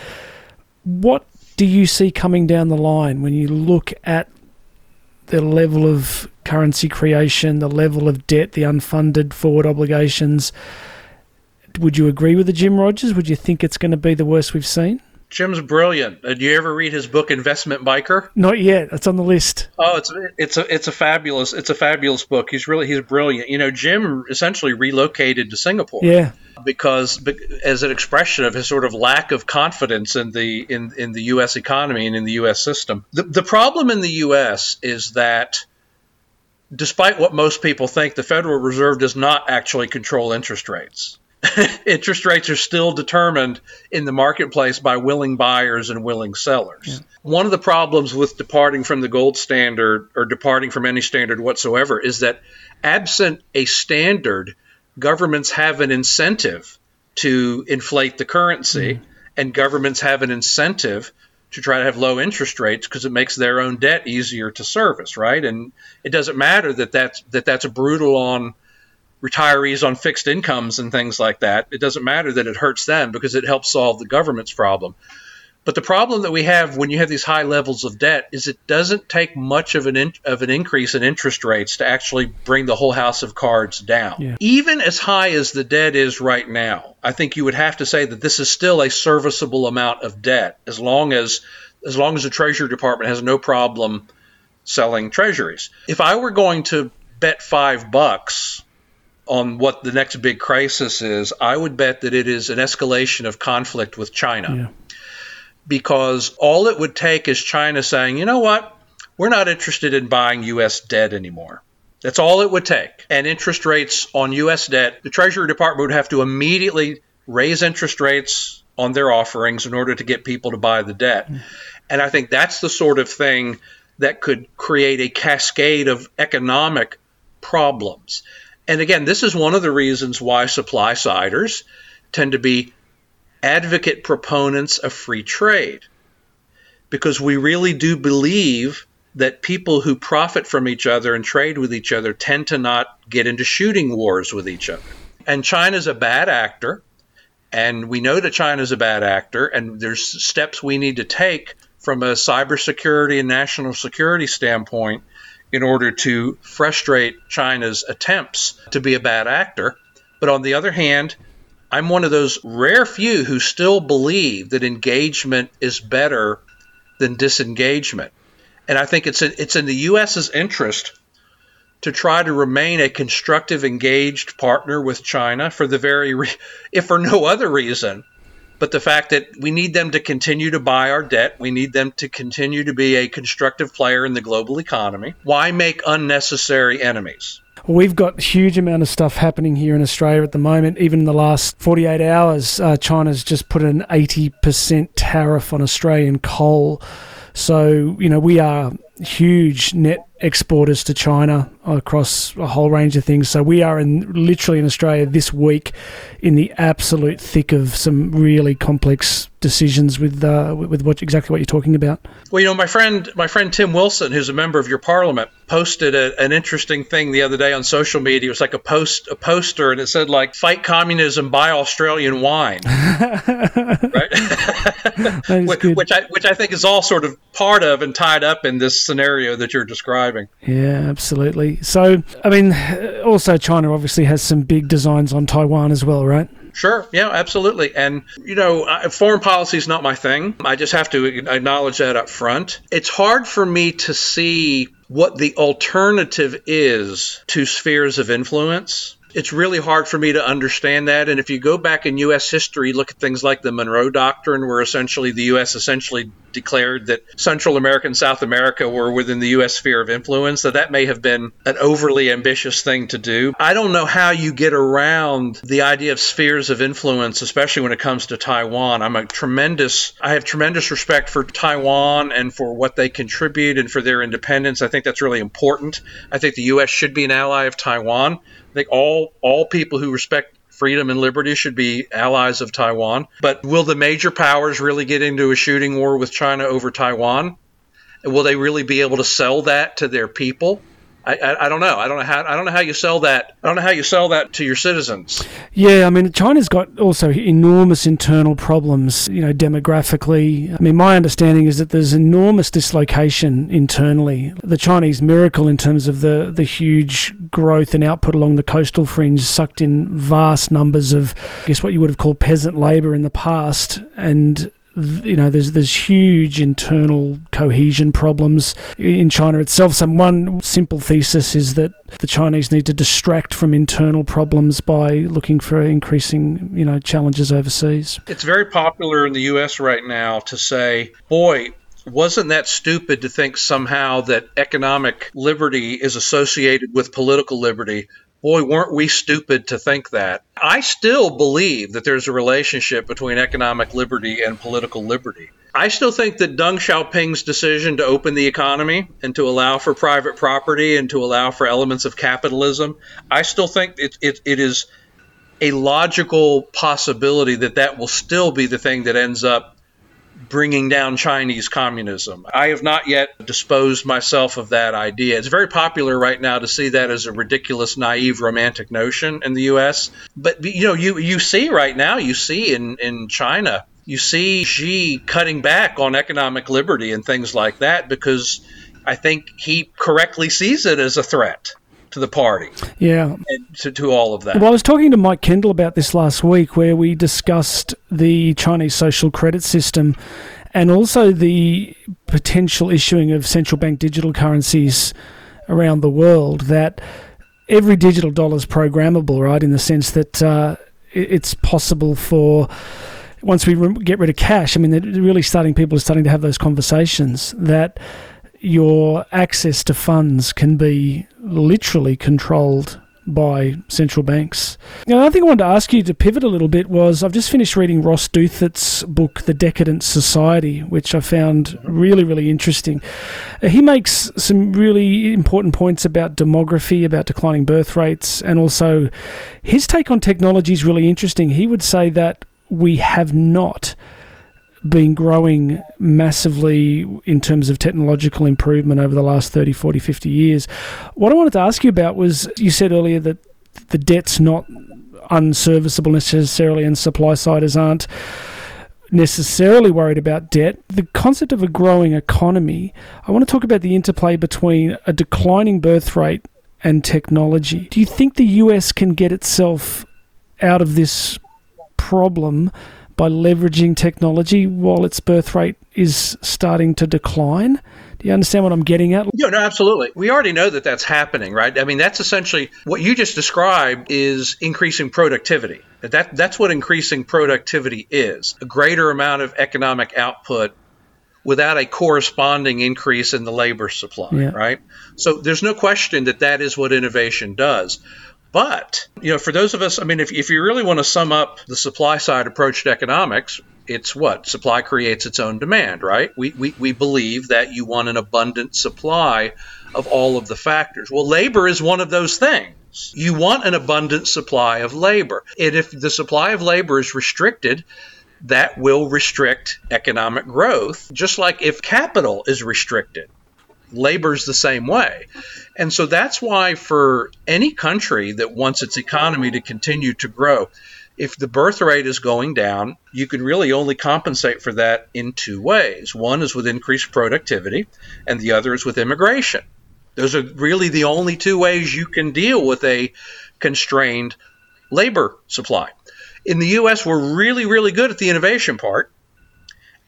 what do you see coming down the line when you look at the level of currency creation, the level of debt, the unfunded forward obligations? Would you agree with the Jim Rogers? Would you think it's going to be the worst we've seen? Jim's brilliant. Uh, Did you ever read his book Investment Biker? Not yet. It's on the list. Oh, it's it's a it's a fabulous it's a fabulous book. He's really he's brilliant. You know, Jim essentially relocated to Singapore. Yeah. Because as an expression of his sort of lack of confidence in the in, in the US economy and in the US system. The the problem in the US is that despite what most people think, the Federal Reserve does not actually control interest rates. interest rates are still determined in the marketplace by willing buyers and willing sellers. Yeah. One of the problems with departing from the gold standard or departing from any standard whatsoever is that absent a standard, governments have an incentive to inflate the currency, mm. and governments have an incentive to try to have low interest rates because it makes their own debt easier to service, right? And it doesn't matter that that's that that's a brutal on retirees on fixed incomes and things like that. It doesn't matter that it hurts them because it helps solve the government's problem. But the problem that we have when you have these high levels of debt is it doesn't take much of an in, of an increase in interest rates to actually bring the whole house of cards down. Yeah. Even as high as the debt is right now, I think you would have to say that this is still a serviceable amount of debt as long as as long as the Treasury Department has no problem selling treasuries. If I were going to bet 5 bucks on what the next big crisis is, I would bet that it is an escalation of conflict with China. Yeah because all it would take is China saying, you know what, we're not interested in buying U.S. debt anymore. That's all it would take. And interest rates on U.S. debt, the Treasury Department would have to immediately raise interest rates on their offerings in order to get people to buy the debt. Mm. And I think that's the sort of thing that could create a cascade of economic problems. And again, this is one of the reasons why supply siders tend to be advocate proponents of free trade because we really do believe that people who profit from each other and trade with each other tend to not get into shooting wars with each other. And China's a bad actor, and we know that China's a bad actor, and there's steps we need to take from a cybersecurity and national security standpoint in order to frustrate China's attempts to be a bad actor. But on the other hand, I'm one of those rare few who still believe that engagement is better than disengagement. And I think it's in, it's in the U.S.'s interest to try to remain a constructive, engaged partner with China for the very, re- if for no other reason, but the fact that we need them to continue to buy our debt, we need them to continue to be a constructive player in the global economy. Why make unnecessary enemies? We've got a huge amount of stuff happening here in Australia at the moment. Even in the last 48 hours, uh, China's just put an 80% tariff on Australian coal. So, you know, we are huge net exporters to China across a whole range of things. So we are in literally in Australia this week in the absolute thick of some really complex decisions with uh, with what exactly what you're talking about. Well, you know, my friend my friend Tim Wilson, who's a member of your parliament, posted a, an interesting thing the other day on social media. It was like a post a poster, and it said like "Fight communism, buy Australian wine," right? which, which I which I think is all sort of part of and tied up in this scenario that you're describing. Yeah, absolutely. So, I mean, also China obviously has some big designs on Taiwan as well, right? Sure. Yeah, absolutely. And, you know, foreign policy is not my thing. I just have to acknowledge that up front. It's hard for me to see what the alternative is to spheres of influence it's really hard for me to understand that. And if you go back in U.S. history, look at things like the Monroe Doctrine, where essentially the U.S. essentially declared that Central America and South America were within the U.S. sphere of influence, that that may have been an overly ambitious thing to do. I don't know how you get around the idea of spheres of influence, especially when it comes to Taiwan. I'm a tremendous, I have tremendous respect for Taiwan and for what they contribute and for their independence. I think that's really important. I think the U.S. should be an ally of Taiwan. I think all all people who respect freedom and liberty should be allies of Taiwan. But will the major powers really get into a shooting war with China over Taiwan? Will they really be able to sell that to their people? I, I, I, don't know. I don't know how. I don't know how you sell that. I don't know how you sell that to your citizens. Yeah, I mean, China's got also enormous internal problems. You know, demographically. I mean, my understanding is that there's enormous dislocation internally. The Chinese miracle, in terms of the the huge growth and output along the coastal fringe, sucked in vast numbers of, I guess, what you would have called peasant labour in the past, and you know, there's there's huge internal cohesion problems in China itself. So one simple thesis is that the Chinese need to distract from internal problems by looking for increasing, you know, challenges overseas. It's very popular in the U.S. right now to say, "Boy, wasn't that stupid to think somehow that economic liberty is associated with political liberty? Boy, weren't we stupid to think that. I still believe that there's a relationship between economic liberty and political liberty. I still think that Deng Xiaoping's decision to open the economy and to allow for private property and to allow for elements of capitalism, I still think it, it, it is a logical possibility that that will still be the thing that ends up bringing down Chinese communism. I have not yet disposed myself of that idea. It's very popular right now to see that as a ridiculous, naive, romantic notion in the U.S. But you know, you you see right now, you see in in China, you see Xi cutting back on economic liberty and things like that because I think he correctly sees it as a threat to the party. Yeah. To, to all of that. Well, I was talking to Mike Kendall about this last week where we discussed the Chinese social credit system and also the potential issuing of central bank digital currencies around the world that every digital dollar is programmable, right? In the sense that uh, it's possible for once we get rid of cash, I mean, they're really starting, people are starting to have those conversations that your access to funds can be literally controlled by central banks. Now, another thing I wanted to ask you to pivot a little bit was I've just finished reading Ross Douthat's book, The Decadent Society, which I found really, really interesting. He makes some really important points about demography, about declining birth rates, and also his take on technology is really interesting. He would say that we have not been growing massively in terms of technological improvement over the last 30, 40, 50 years. What I wanted to ask you about was you said earlier that the debt's not unserviceable necessarily, and supply siders aren't necessarily worried about debt. The concept of a growing economy, I want to talk about the interplay between a declining birth rate and technology. Do you think the US can get itself out of this problem by leveraging technology while its birth rate is starting to decline. Do you understand what I'm getting at? Yeah, no, absolutely. We already know that that's happening, right? I mean, that's essentially what you just described is increasing productivity. That that's what increasing productivity is. A greater amount of economic output without a corresponding increase in the labor supply, yeah. right? So there's no question that that is what innovation does. But, you know, for those of us, I mean, if, if you really want to sum up the supply side approach to economics, it's what? Supply creates its own demand, right? We, we, we believe that you want an abundant supply of all of the factors. Well, labor is one of those things. You want an abundant supply of labor. And if the supply of labor is restricted, that will restrict economic growth, just like if capital is restricted labor's the same way. And so that's why, for any country that wants its economy to continue to grow, if the birth rate is going down, you can really only compensate for that in two ways. One is with increased productivity, and the other is with immigration. Those are really the only two ways you can deal with a constrained labor supply. In the US, we're really, really good at the innovation part,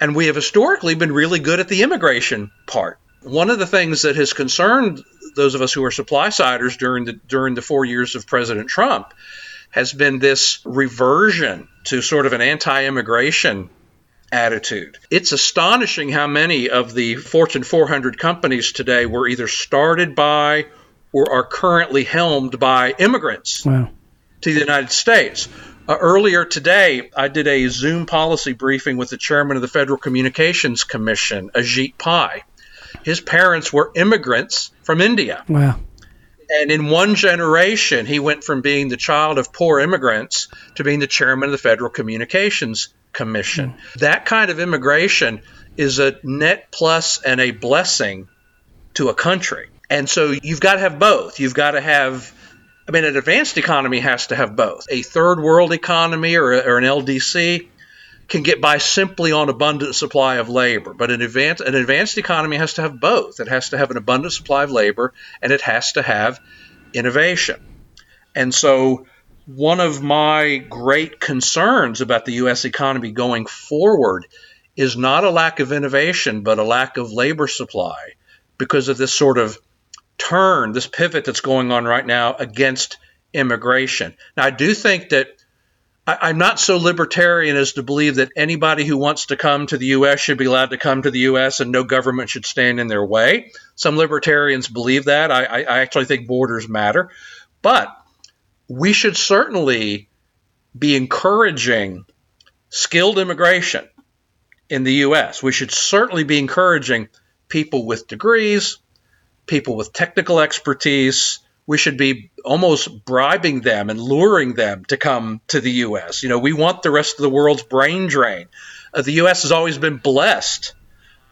and we have historically been really good at the immigration part. One of the things that has concerned those of us who are supply siders during the during the four years of President Trump has been this reversion to sort of an anti-immigration attitude. It's astonishing how many of the Fortune 400 companies today were either started by or are currently helmed by immigrants wow. to the United States. Uh, earlier today, I did a Zoom policy briefing with the chairman of the Federal Communications Commission, Ajit Pai. His parents were immigrants from India. Wow. And in one generation, he went from being the child of poor immigrants to being the chairman of the Federal Communications Commission. Mm. That kind of immigration is a net plus and a blessing to a country. And so you've got to have both. You've got to have, I mean, an advanced economy has to have both. A third world economy or, or an LDC can get by simply on abundant supply of labor. But an advanced, an advanced economy has to have both. It has to have an abundant supply of labor and it has to have innovation. And so, one of my great concerns about the U.S. economy going forward is not a lack of innovation, but a lack of labor supply because of this sort of turn, this pivot that's going on right now against immigration. Now, I do think that I, am not so libertarian as to believe that anybody who wants to come to the U.S. should be allowed to come to the U.S. and no government should stand in their way. Some libertarians believe that. I, I, I actually think borders matter. But we should certainly be encouraging skilled immigration in the U.S. We should certainly be encouraging people with degrees, people with technical expertise, we should be almost bribing them and luring them to come to the U.S. You know, we want the rest of the world's brain drain. Uh, the U.S. has always been blessed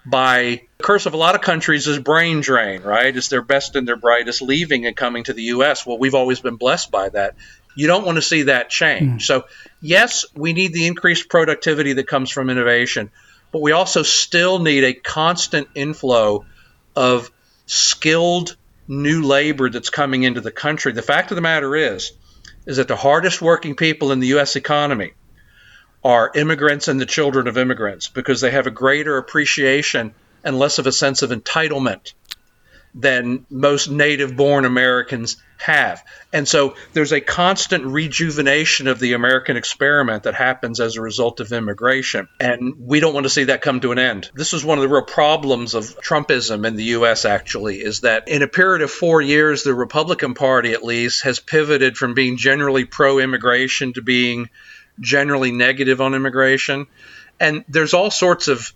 by the curse of a lot of countries is brain drain, right? It's their best and their brightest leaving and coming to the U.S. Well, we've always been blessed by that. You don't want to see that change. Mm. So, yes, we need the increased productivity that comes from innovation, but we also still need a constant inflow of skilled new labor that's coming into the country. The fact of the matter is, is that the hardest working people in the U.S. economy are immigrants and the children of immigrants because they have a greater appreciation and less of a sense of entitlement than most native born Americans have. And so there's a constant rejuvenation of the American experiment that happens as a result of immigration. And we don't want to see that come to an end. This is one of the real problems of Trumpism in the US, actually, is that in a period of four years, the Republican Party, at least, has pivoted from being generally pro immigration to being generally negative on immigration. And there's all sorts of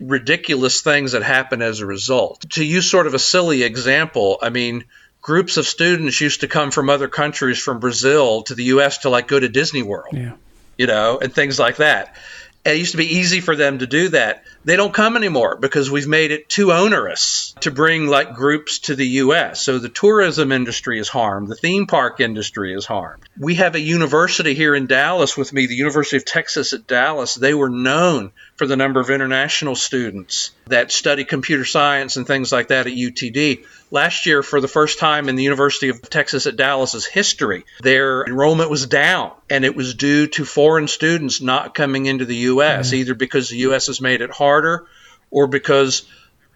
ridiculous things that happen as a result. To use sort of a silly example, I mean, groups of students used to come from other countries, from Brazil to the U.S. to like go to Disney World, yeah. you know, and things like that. And it used to be easy for them to do that. They don't come anymore because we've made it too onerous to bring like groups to the US. So the tourism industry is harmed, the theme park industry is harmed. We have a university here in Dallas with me, the University of Texas at Dallas. They were known for the number of international students that study computer science and things like that at UTD. Last year, for the first time in the University of Texas at Dallas's history, their enrollment was down, and it was due to foreign students not coming into the U.S., mm-hmm. either because the U.S. has made it harder or because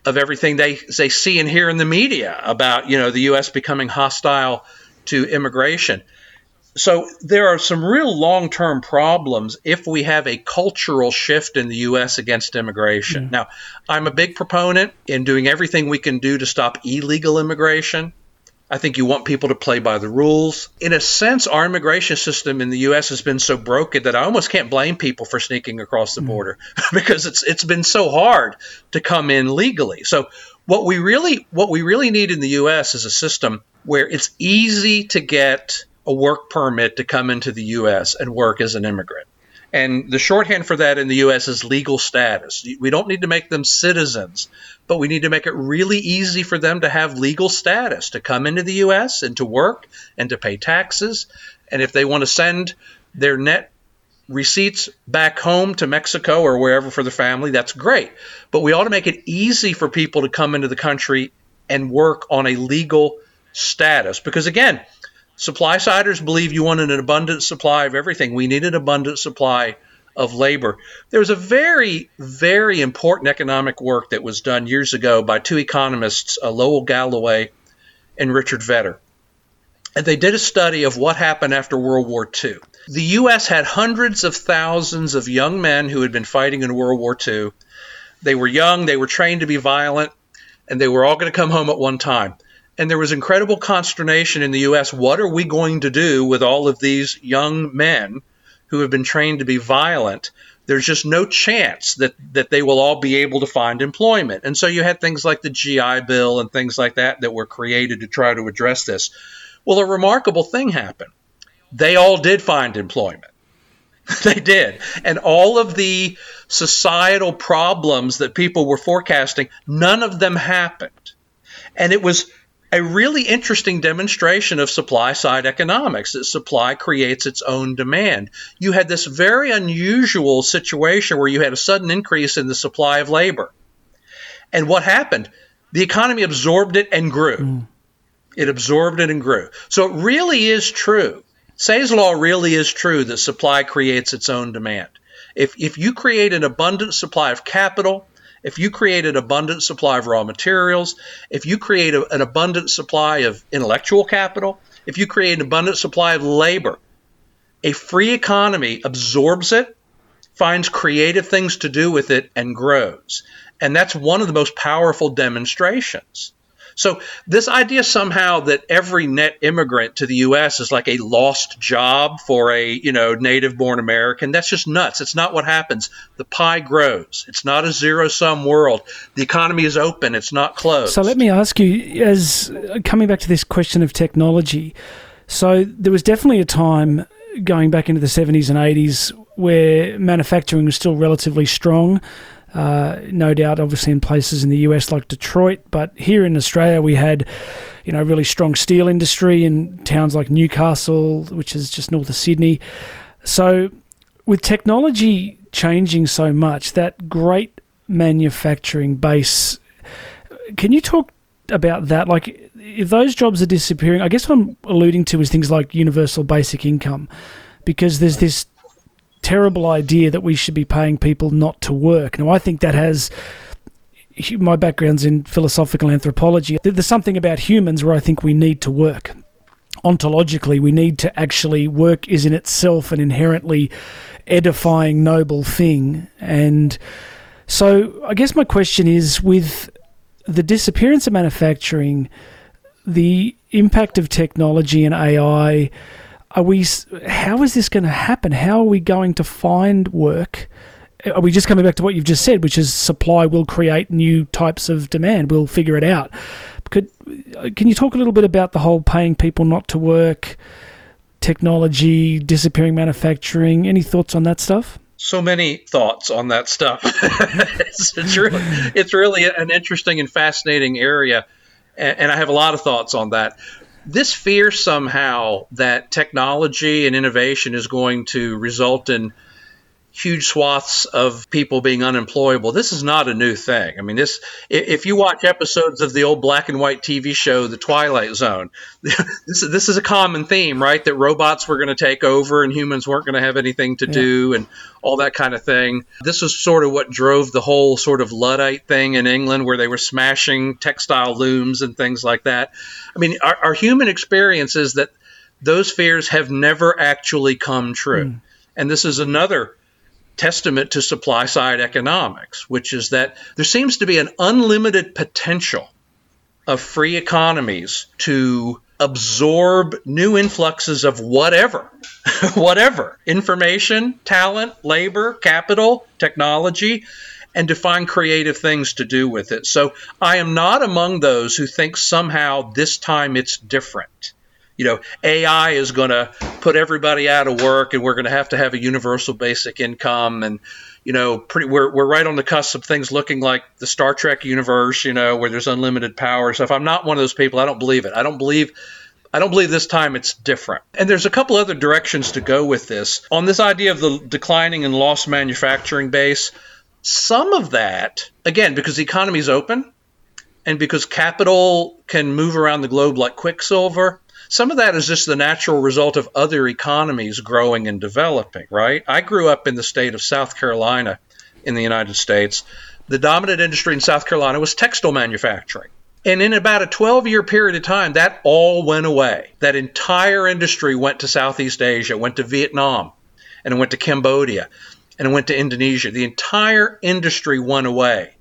of everything they, they see and hear in the media about, you know, the U.S. becoming hostile to immigration. So there are some real long term problems if we have a cultural shift in the U.S. against immigration. Mm. Now, I'm a big proponent in doing everything we can do to stop illegal immigration. I think you want people to play by the rules. In a sense, our immigration system in the U.S. has been so broken that I almost can't blame people for sneaking across the mm. border because it's it's been so hard to come in legally. So what we really what we really need in the U.S. is a system where it's easy to get a work permit to come into the U.S. and work as an immigrant. And the shorthand for that in the U.S. is legal status. We don't need to make them citizens, but we need to make it really easy for them to have legal status to come into the U.S. and to work and to pay taxes. And if they want to send their net receipts back home to Mexico or wherever for the family, that's great. But we ought to make it easy for people to come into the country and work on a legal status. Because again, Supply siders believe you want an abundant supply of everything. We need an abundant supply of labor. There's a very, very important economic work that was done years ago by two economists, uh, Lowell Gallaway and Richard Vedder. And they did a study of what happened after World War II. The U.S. had hundreds of thousands of young men who had been fighting in World War II. They were young, they were trained to be violent, and they were all going to come home at one time and there was incredible consternation in the U.S. What are we going to do with all of these young men who have been trained to be violent? There's just no chance that, that they will all be able to find employment. And so you had things like the GI Bill and things like that that were created to try to address this. Well, a remarkable thing happened. They all did find employment. they did. And all of the societal problems that people were forecasting, none of them happened. And it was a really interesting demonstration of supply side economics that supply creates its own demand. You had this very unusual situation where you had a sudden increase in the supply of labor. And what happened? The economy absorbed it and grew. Mm. It absorbed it and grew. So it really is true. Say's law really is true that supply creates its own demand. If, if you create an abundant supply of capital, if you create an abundant supply of raw materials, if you create a, an abundant supply of intellectual capital, if you create an abundant supply of labor, a free economy absorbs it, finds creative things to do with it, and grows. And that's one of the most powerful demonstrations. So this idea somehow that every net immigrant to the U.S. is like a lost job for a you know native-born American, that's just nuts. It's not what happens. The pie grows. It's not a zero-sum world. The economy is open. It's not closed. So let me ask you, as uh, coming back to this question of technology. So there was definitely a time going back into the 70s and 80s where manufacturing was still relatively strong. Uh, no doubt, obviously, in places in the US like Detroit, but here in Australia, we had, you know, really strong steel industry in towns like Newcastle, which is just north of Sydney. So, with technology changing so much, that great manufacturing base, can you talk about that? Like, if those jobs are disappearing, I guess what I'm alluding to is things like universal basic income, because there's this terrible idea that we should be paying people not to work. Now, I think that has my background's in philosophical anthropology. There's something about humans where I think we need to work. Ontologically, we need to actually work is in itself an inherently edifying, noble thing. And so, I guess my question is with the disappearance of manufacturing, the impact of technology and AI are we how is this going to happen? How are we going to find work? Are we just coming back to what you've just said which is supply will create new types of demand we'll figure it out. Could uh, can you talk a little bit about the whole paying people not to work technology disappearing manufacturing any thoughts on that stuff? So many thoughts on that stuff. It's, it's, really, it's really an interesting and fascinating area and I have a lot of thoughts on that this fear somehow that technology and innovation is going to result in huge swaths of people being unemployable. This is not a new thing. I mean, this if you watch episodes of the old black and white TV show The Twilight Zone, this is, this is a common theme, right? That robots were going to take over and humans weren't going to have anything to yeah. do and all that kind of thing. This was sort of what drove the whole sort of Luddite thing in England where they were smashing textile looms and things like that. I mean, our, our human experience is that those fears have never actually come true. Mm. And this is another testament to supply side economics, which is that there seems to be an unlimited potential of free economies to absorb new influxes of whatever, whatever information, talent, labor, capital, technology, and to find creative things to do with it. So I am not among those who think somehow this time it's different you know, AI is going to put everybody out of work, and we're going to have to have a universal basic income, and you know, pretty we're we're right on the cusp of things looking like the Star Trek universe, you know, where there's unlimited power. So if I'm not one of those people, I don't believe it. I don't believe. I don't believe this time it's different. And there's a couple other directions to go with this. On this idea of the declining and lost manufacturing base, some of that, again, because the economy is open and because capital can move around the globe like quicksilver, some of that is just the natural result of other economies growing and developing, right? I grew up in the state of South Carolina in the United States. The dominant industry in South Carolina was textile manufacturing. And in about a 12 year period of time, that all went away. That entire industry went to Southeast Asia, went to Vietnam, and it went to Cambodia, and it went to Indonesia. The entire industry went away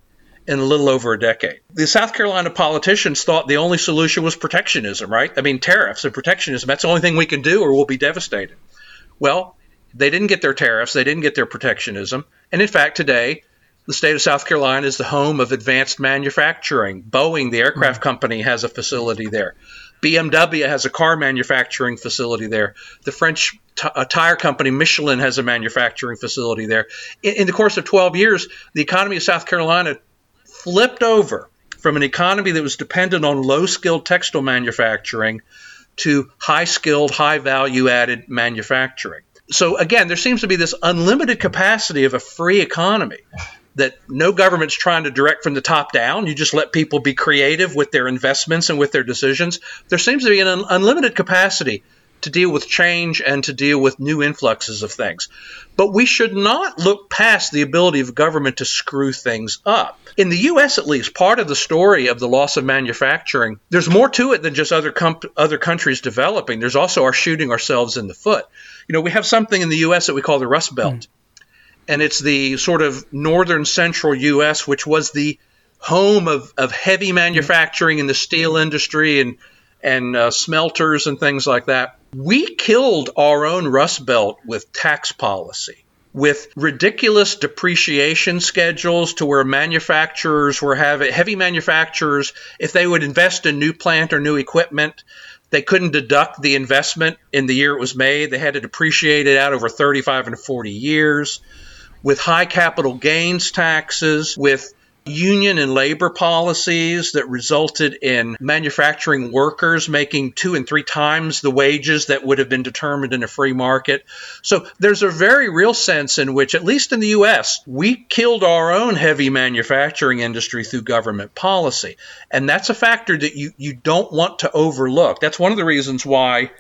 in a little over a decade. The South Carolina politicians thought the only solution was protectionism, right? I mean, tariffs and protectionism. That's the only thing we can do or we'll be devastated. Well, they didn't get their tariffs, they didn't get their protectionism. And in fact, today, the state of South Carolina is the home of advanced manufacturing. Boeing, the aircraft mm-hmm. company, has a facility there. BMW has a car manufacturing facility there. The French t- tire company Michelin has a manufacturing facility there. In, in, the course of 12 years, the economy of South Carolina flipped over from an economy that was dependent on low skilled textile manufacturing to high skilled, high value added manufacturing. So, again, there seems to be this unlimited capacity of a free economy that no government's trying to direct from the top down. You just let people be creative with their investments and with their decisions. There seems to be an un- unlimited capacity to deal with change and to deal with new influxes of things. But we should not look past the ability of government to screw things up. In the US, at least, part of the story of the loss of manufacturing, there's more to it than just other, comp- other countries developing. There's also our shooting ourselves in the foot. You know, we have something in the US that we call the Rust Belt. Mm. And it's the sort of northern central US, which was the home of, of heavy manufacturing in the steel industry and and uh, smelters and things like that. We killed our own Rust Belt with tax policy, with ridiculous depreciation schedules to where manufacturers were having heavy manufacturers, if they would invest in new plant or new equipment, They couldn't deduct the investment in the year it was made. They had to depreciate it out over 35 and 40 years. With high capital gains taxes, with union and labor policies that resulted in manufacturing workers making two and three times the wages that would have been determined in a free market. So there's a very real sense in which, at least in the US, we killed our own heavy manufacturing industry through government policy. And that's a factor that you, you don't want to overlook. That's one of the reasons why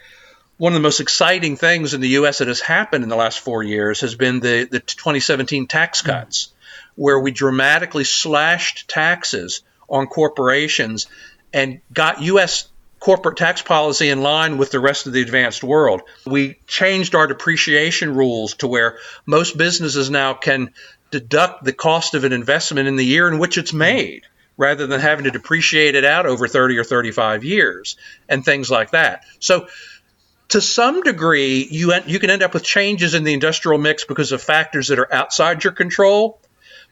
one of the most exciting things in the U.S. that has happened in the last four years has been the, the 2017 tax cuts where we dramatically slashed taxes on corporations and got U.S. corporate tax policy in line with the rest of the advanced world. We changed our depreciation rules to where most businesses now can deduct the cost of an investment in the year in which it's mm-hmm. made rather than having to depreciate it out over 30 or 35 years and things like that. So to some degree, you, you can end up with changes in the industrial mix because of factors that are outside your control.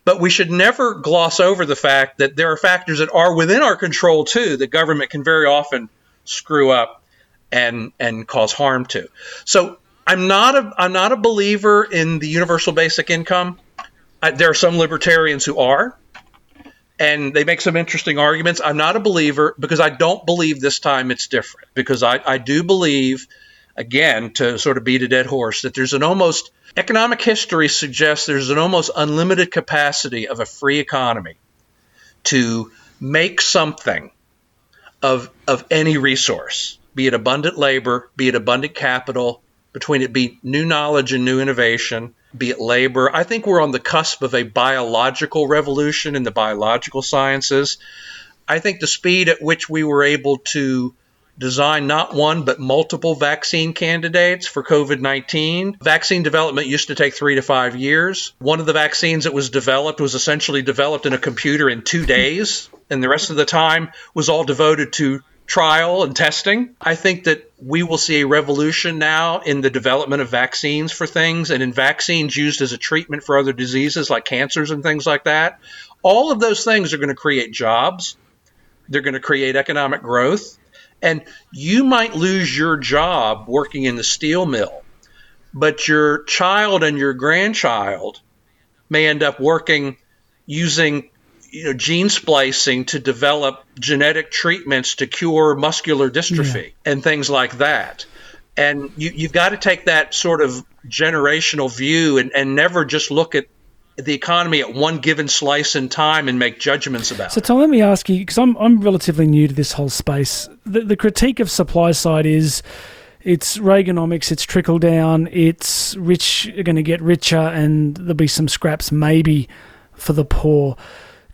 But we should never gloss over the fact that there are factors that are within our control too that government can very often screw up and and cause harm to. So I'm not a I'm not a believer in the universal basic income. I, there are some libertarians who are, and they make some interesting arguments. I'm not a believer because I don't believe this time it's different. Because I, I do believe, again, to sort of beat a dead horse, that there's an almost Economic history suggests there's an almost unlimited capacity of a free economy to make something of, of any resource, be it abundant labor, be it abundant capital, between it be new knowledge and new innovation, be it labor. I think we're on the cusp of a biological revolution in the biological sciences. I think the speed at which we were able to design not one but multiple vaccine candidates for COVID 19. Vaccine development used to take three to five years. One of the vaccines that was developed was essentially developed in a computer in two days, and the rest of the time was all devoted to trial and testing. I think that we will see a revolution now in the development of vaccines for things and in vaccines used as a treatment for other diseases like cancers and things like that. All of those things are going to create jobs. They're going to create economic growth. And you might lose your job working in the steel mill, but your child and your grandchild may end up working using you know, gene splicing to develop genetic treatments to cure muscular dystrophy yeah. and things like that. And you, you've got to take that sort of generational view and, and never just look at the economy at one given slice in time and make judgments about. So, Tom, let me ask you because I'm I'm relatively new to this whole space. The, the critique of supply side is it's Reaganomics, it's trickle down, it's rich are going to get richer, and there'll be some scraps maybe for the poor.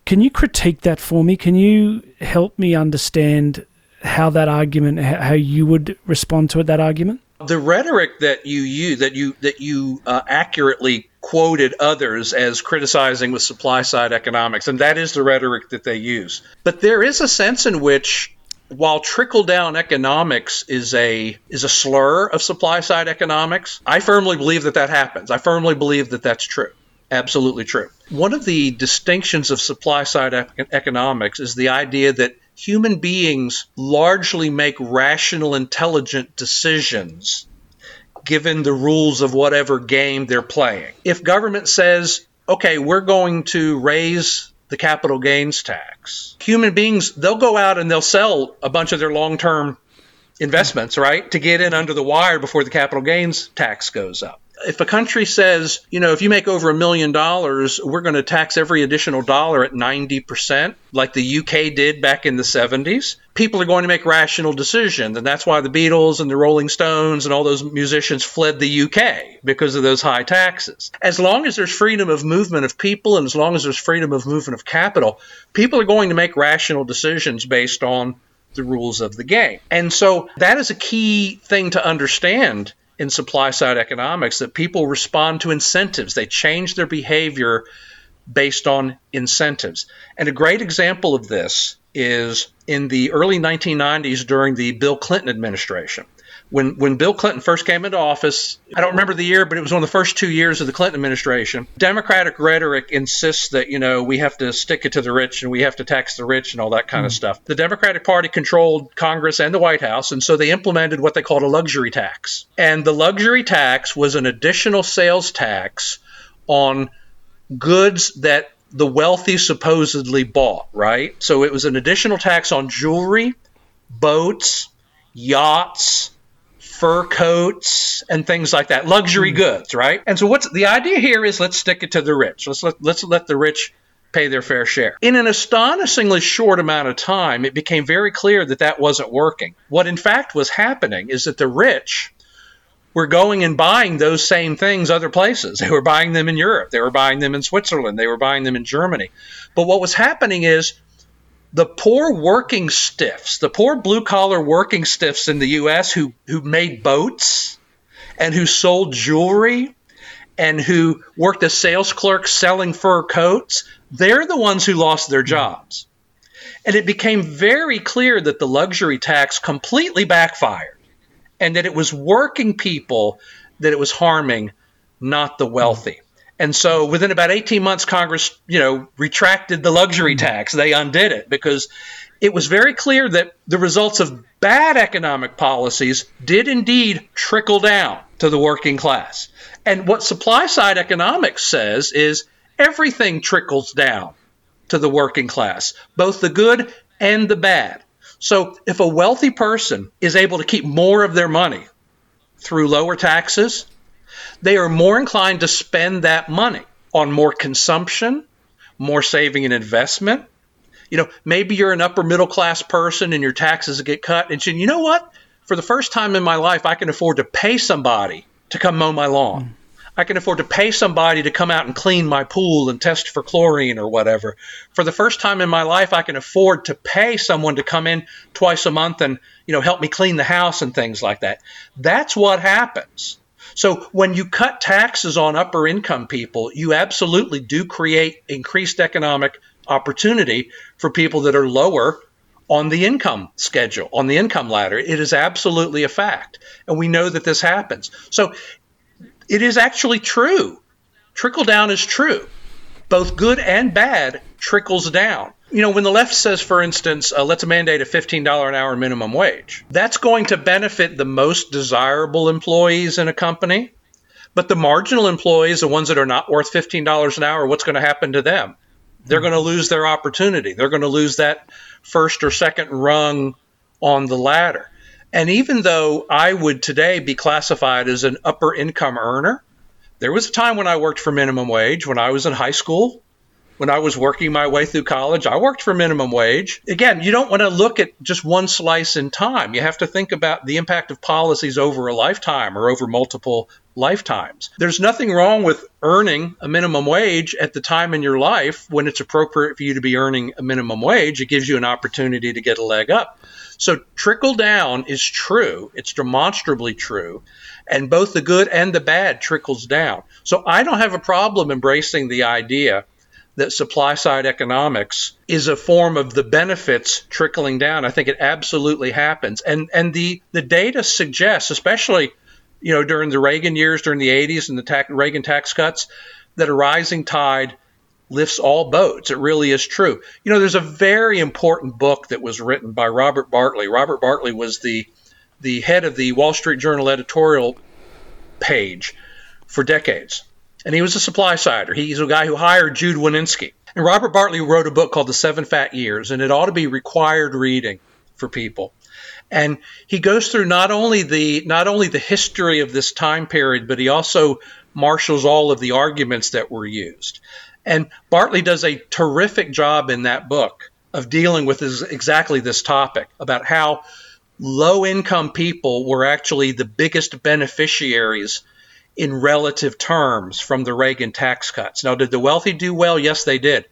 Can you critique that for me? Can you help me understand how that argument, how you would respond to it, that argument? The rhetoric that you use, that you that you uh, accurately quoted others as criticizing the supply side economics, and that is the rhetoric that they use. But there is a sense in which while trickle down economics is a is a slur of supply side economics, I firmly believe that that happens. I firmly believe that that's true. Absolutely true. One of the distinctions of supply side economics is the idea that human beings largely make rational, intelligent decisions given the rules of whatever game they're playing. If government says, okay, we're going to raise the capital gains tax, human beings, they'll go out and they'll sell a bunch of their long term investments, right, to get in under the wire before the capital gains tax goes up if a country says, you know, if you make over a million dollars, we're going to tax every additional dollar at 90%, like the UK did back in the 70s, people are going to make rational decisions. And that's why the Beatles and the Rolling Stones and all those musicians fled the UK because of those high taxes. As long as there's freedom of movement of people and as long as there's freedom of movement of capital, people are going to make rational decisions based on the rules of the game. And so that is a key thing to understand in supply side economics that people respond to incentives. They change their behavior based on incentives. And a great example of this is in the early 1990s during the Bill Clinton administration. When when Bill Clinton first came into office, I don't remember the year, but it was one of the first two years of the Clinton administration. Democratic rhetoric insists that you know we have to stick it to the rich and we have to tax the rich and all that kind mm. of stuff. The Democratic Party controlled Congress and the White House, and so they implemented what they called a luxury tax. And the luxury tax was an additional sales tax on goods that the wealthy supposedly bought, right? So it was an additional tax on jewelry, boats, yachts, fur coats and things like that, luxury mm. goods, right? And so what's the idea here is let's stick it to the rich. Let's let, let's let the rich pay their fair share. In an astonishingly short amount of time, it became very clear that that wasn't working. What in fact was happening is that the rich were going and buying those same things other places. They were buying them in Europe, they were buying them in Switzerland, they were buying them in Germany. But what was happening is the poor working stiffs, the poor blue collar working stiffs in the US who, who made boats and who sold jewelry and who worked as sales clerks selling fur coats, they're the ones who lost their hmm. jobs. And it became very clear that the luxury tax completely backfired and that it was working people that it was harming, not the hmm. wealthy. And so within about 18 months, Congress, you know, retracted the luxury mm-hmm. tax. They undid it because it was very clear that the results of bad economic policies did indeed trickle down to the working class. And what supply side economics says is everything trickles down to the working class, both the good and the bad. So if a wealthy person is able to keep more of their money through lower taxes, they are more inclined to spend that money on more consumption, more saving and investment. You know, maybe you're an upper middle class person and your taxes get cut, and you know what? For the first time in my life, I can afford to pay somebody to come mow my lawn. Mm. I can afford to pay somebody to come out and clean my pool and test for chlorine or whatever. For the first time in my life, I can afford to pay someone to come in twice a month and, you know, help me clean the house and things like that. That's what happens so when you cut taxes on upper income people, you absolutely do create increased economic opportunity for people that are lower on the income schedule, on the income ladder. It is absolutely a fact. And we know that this happens. So it is actually true. Trickle down is true. Both good and bad trickles down you know, when the left says, for instance, uh, let's mandate a $15 an hour minimum wage, that's going to benefit the most desirable employees in a company. But the marginal employees, the ones that are not worth $15 an hour, what's going to happen to them? They're going to lose their opportunity. They're going to lose that first or second rung on the ladder. And even though I would today be classified as an upper income earner, there was a time when I worked for minimum wage when I was in high school when I was working my way through college, I worked for minimum wage. Again, you don't want to look at just one slice in time. You have to think about the impact of policies over a lifetime or over multiple lifetimes. There's nothing wrong with earning a minimum wage at the time in your life when it's appropriate for you to be earning a minimum wage. It gives you an opportunity to get a leg up. So trickle down is true. It's demonstrably true. And both the good and the bad trickles down. So I don't have a problem embracing the idea that supply side economics is a form of the benefits trickling down. I think it absolutely happens. And and the the data suggests, especially you know during the Reagan years, during the 80s and the Reagan tax cuts, that a rising tide lifts all boats. It really is true. You know, there's a very important book that was written by Robert Bartley. Robert Bartley was the the head of the Wall Street Journal editorial page for decades and he was a supply sider. He's a guy who hired Jude Wanniski. And Robert Bartley wrote a book called The Seven Fat Years, and it ought to be required reading for people. And he goes through not only the not only the history of this time period, but he also marshals all of the arguments that were used. And Bartley does a terrific job in that book of dealing with exactly this topic about how low income people were actually the biggest beneficiaries in relative terms from the Reagan tax cuts. Now, did the wealthy do well? Yes, they did.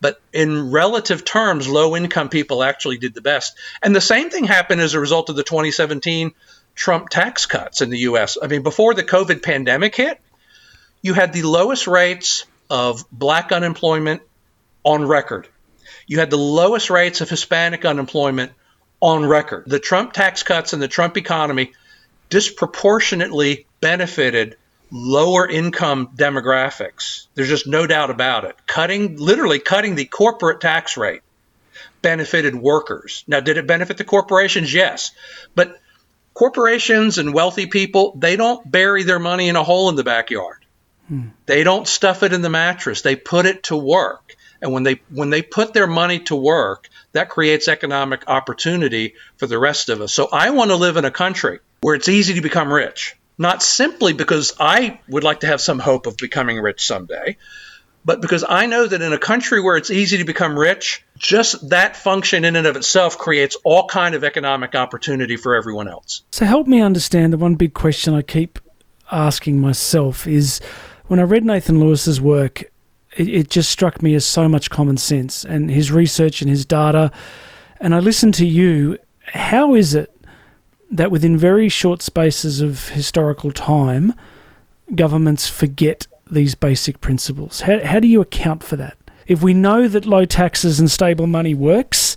But in relative terms, low income people actually did the best. And the same thing happened as a result of the 2017 Trump tax cuts in the US. I mean, before the COVID pandemic hit, you had the lowest rates of black unemployment on record. You had the lowest rates of Hispanic unemployment on record. The Trump tax cuts and the Trump economy disproportionately benefited lower income demographics. There's just no doubt about it. Cutting, literally cutting the corporate tax rate benefited workers. Now, did it benefit the corporations? Yes. But corporations and wealthy people, they don't bury their money in a hole in the backyard. Hmm. They don't stuff it in the mattress. They put it to work. And when they when they put their money to work, that creates economic opportunity for the rest of us. So I want to live in a country where it's easy to become rich not simply because I would like to have some hope of becoming rich someday, but because I know that in a country where it's easy to become rich, just that function in and of itself creates all kind of economic opportunity for everyone else. So help me understand the one big question I keep asking myself is when I read Nathan Lewis's work, it, it just struck me as so much common sense and his research and his data. And I listened to you. How is it that within very short spaces of historical time, governments forget these basic principles. How, how do you account for that? If we know that low taxes and stable money works,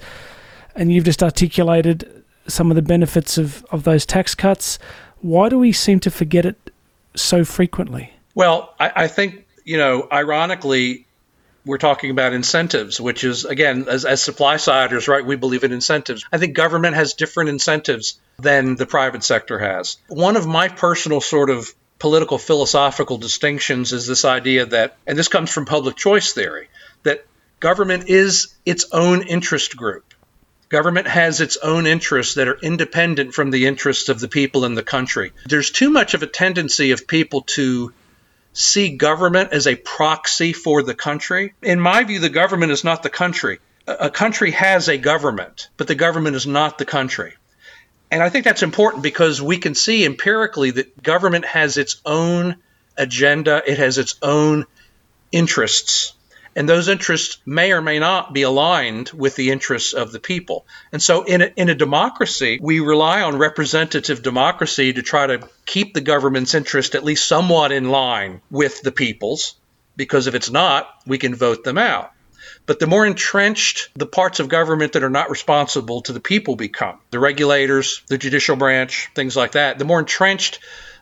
and you've just articulated some of the benefits of, of those tax cuts, why do we seem to forget it so frequently? Well, I, I think, you know, ironically, we're talking about incentives, which is, again, as, as supply siders, right, we believe in incentives. I think government has different incentives than the private sector has. One of my personal sort of political philosophical distinctions is this idea that, and this comes from public choice theory, that government is its own interest group. Government has its own interests that are independent from the interests of the people in the country. There's too much of a tendency of people to see government as a proxy for the country. In my view, the government is not the country. A country has a government, but the government is not the country. And I think that's important because we can see empirically that government has its own agenda, it has its own interests. And those interests may or may not be aligned with the interests of the people. And so, in a, in a democracy, we rely on representative democracy to try to keep the government's interest at least somewhat in line with the people's, because if it's not, we can vote them out. But the more entrenched the parts of government that are not responsible to the people become, the regulators, the judicial branch, things like that, the more entrenched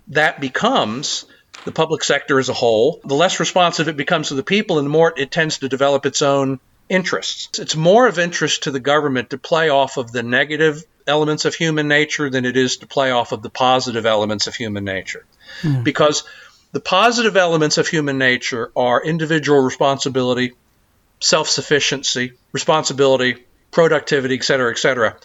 that becomes, the public sector as a whole, the less responsive it becomes to the people and the more it tends to develop its own interests. It's more of interest to the government to play off of the negative elements of human nature than it is to play off of the positive elements of human nature. Mm. Because the positive elements of human nature are individual responsibility, self sufficiency, responsibility, productivity, et cetera, et cetera.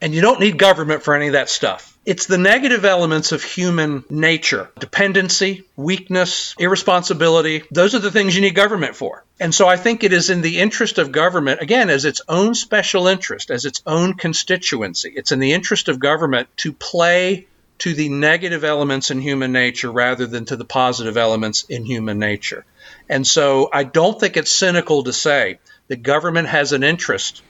And you don't need government for any of that stuff. It's the negative elements of human nature dependency, weakness, irresponsibility. Those are the things you need government for. And so I think it is in the interest of government, again, as its own special interest, as its own constituency, it's in the interest of government to play to the negative elements in human nature rather than to the positive elements in human nature. And so I don't think it's cynical to say that government has an interest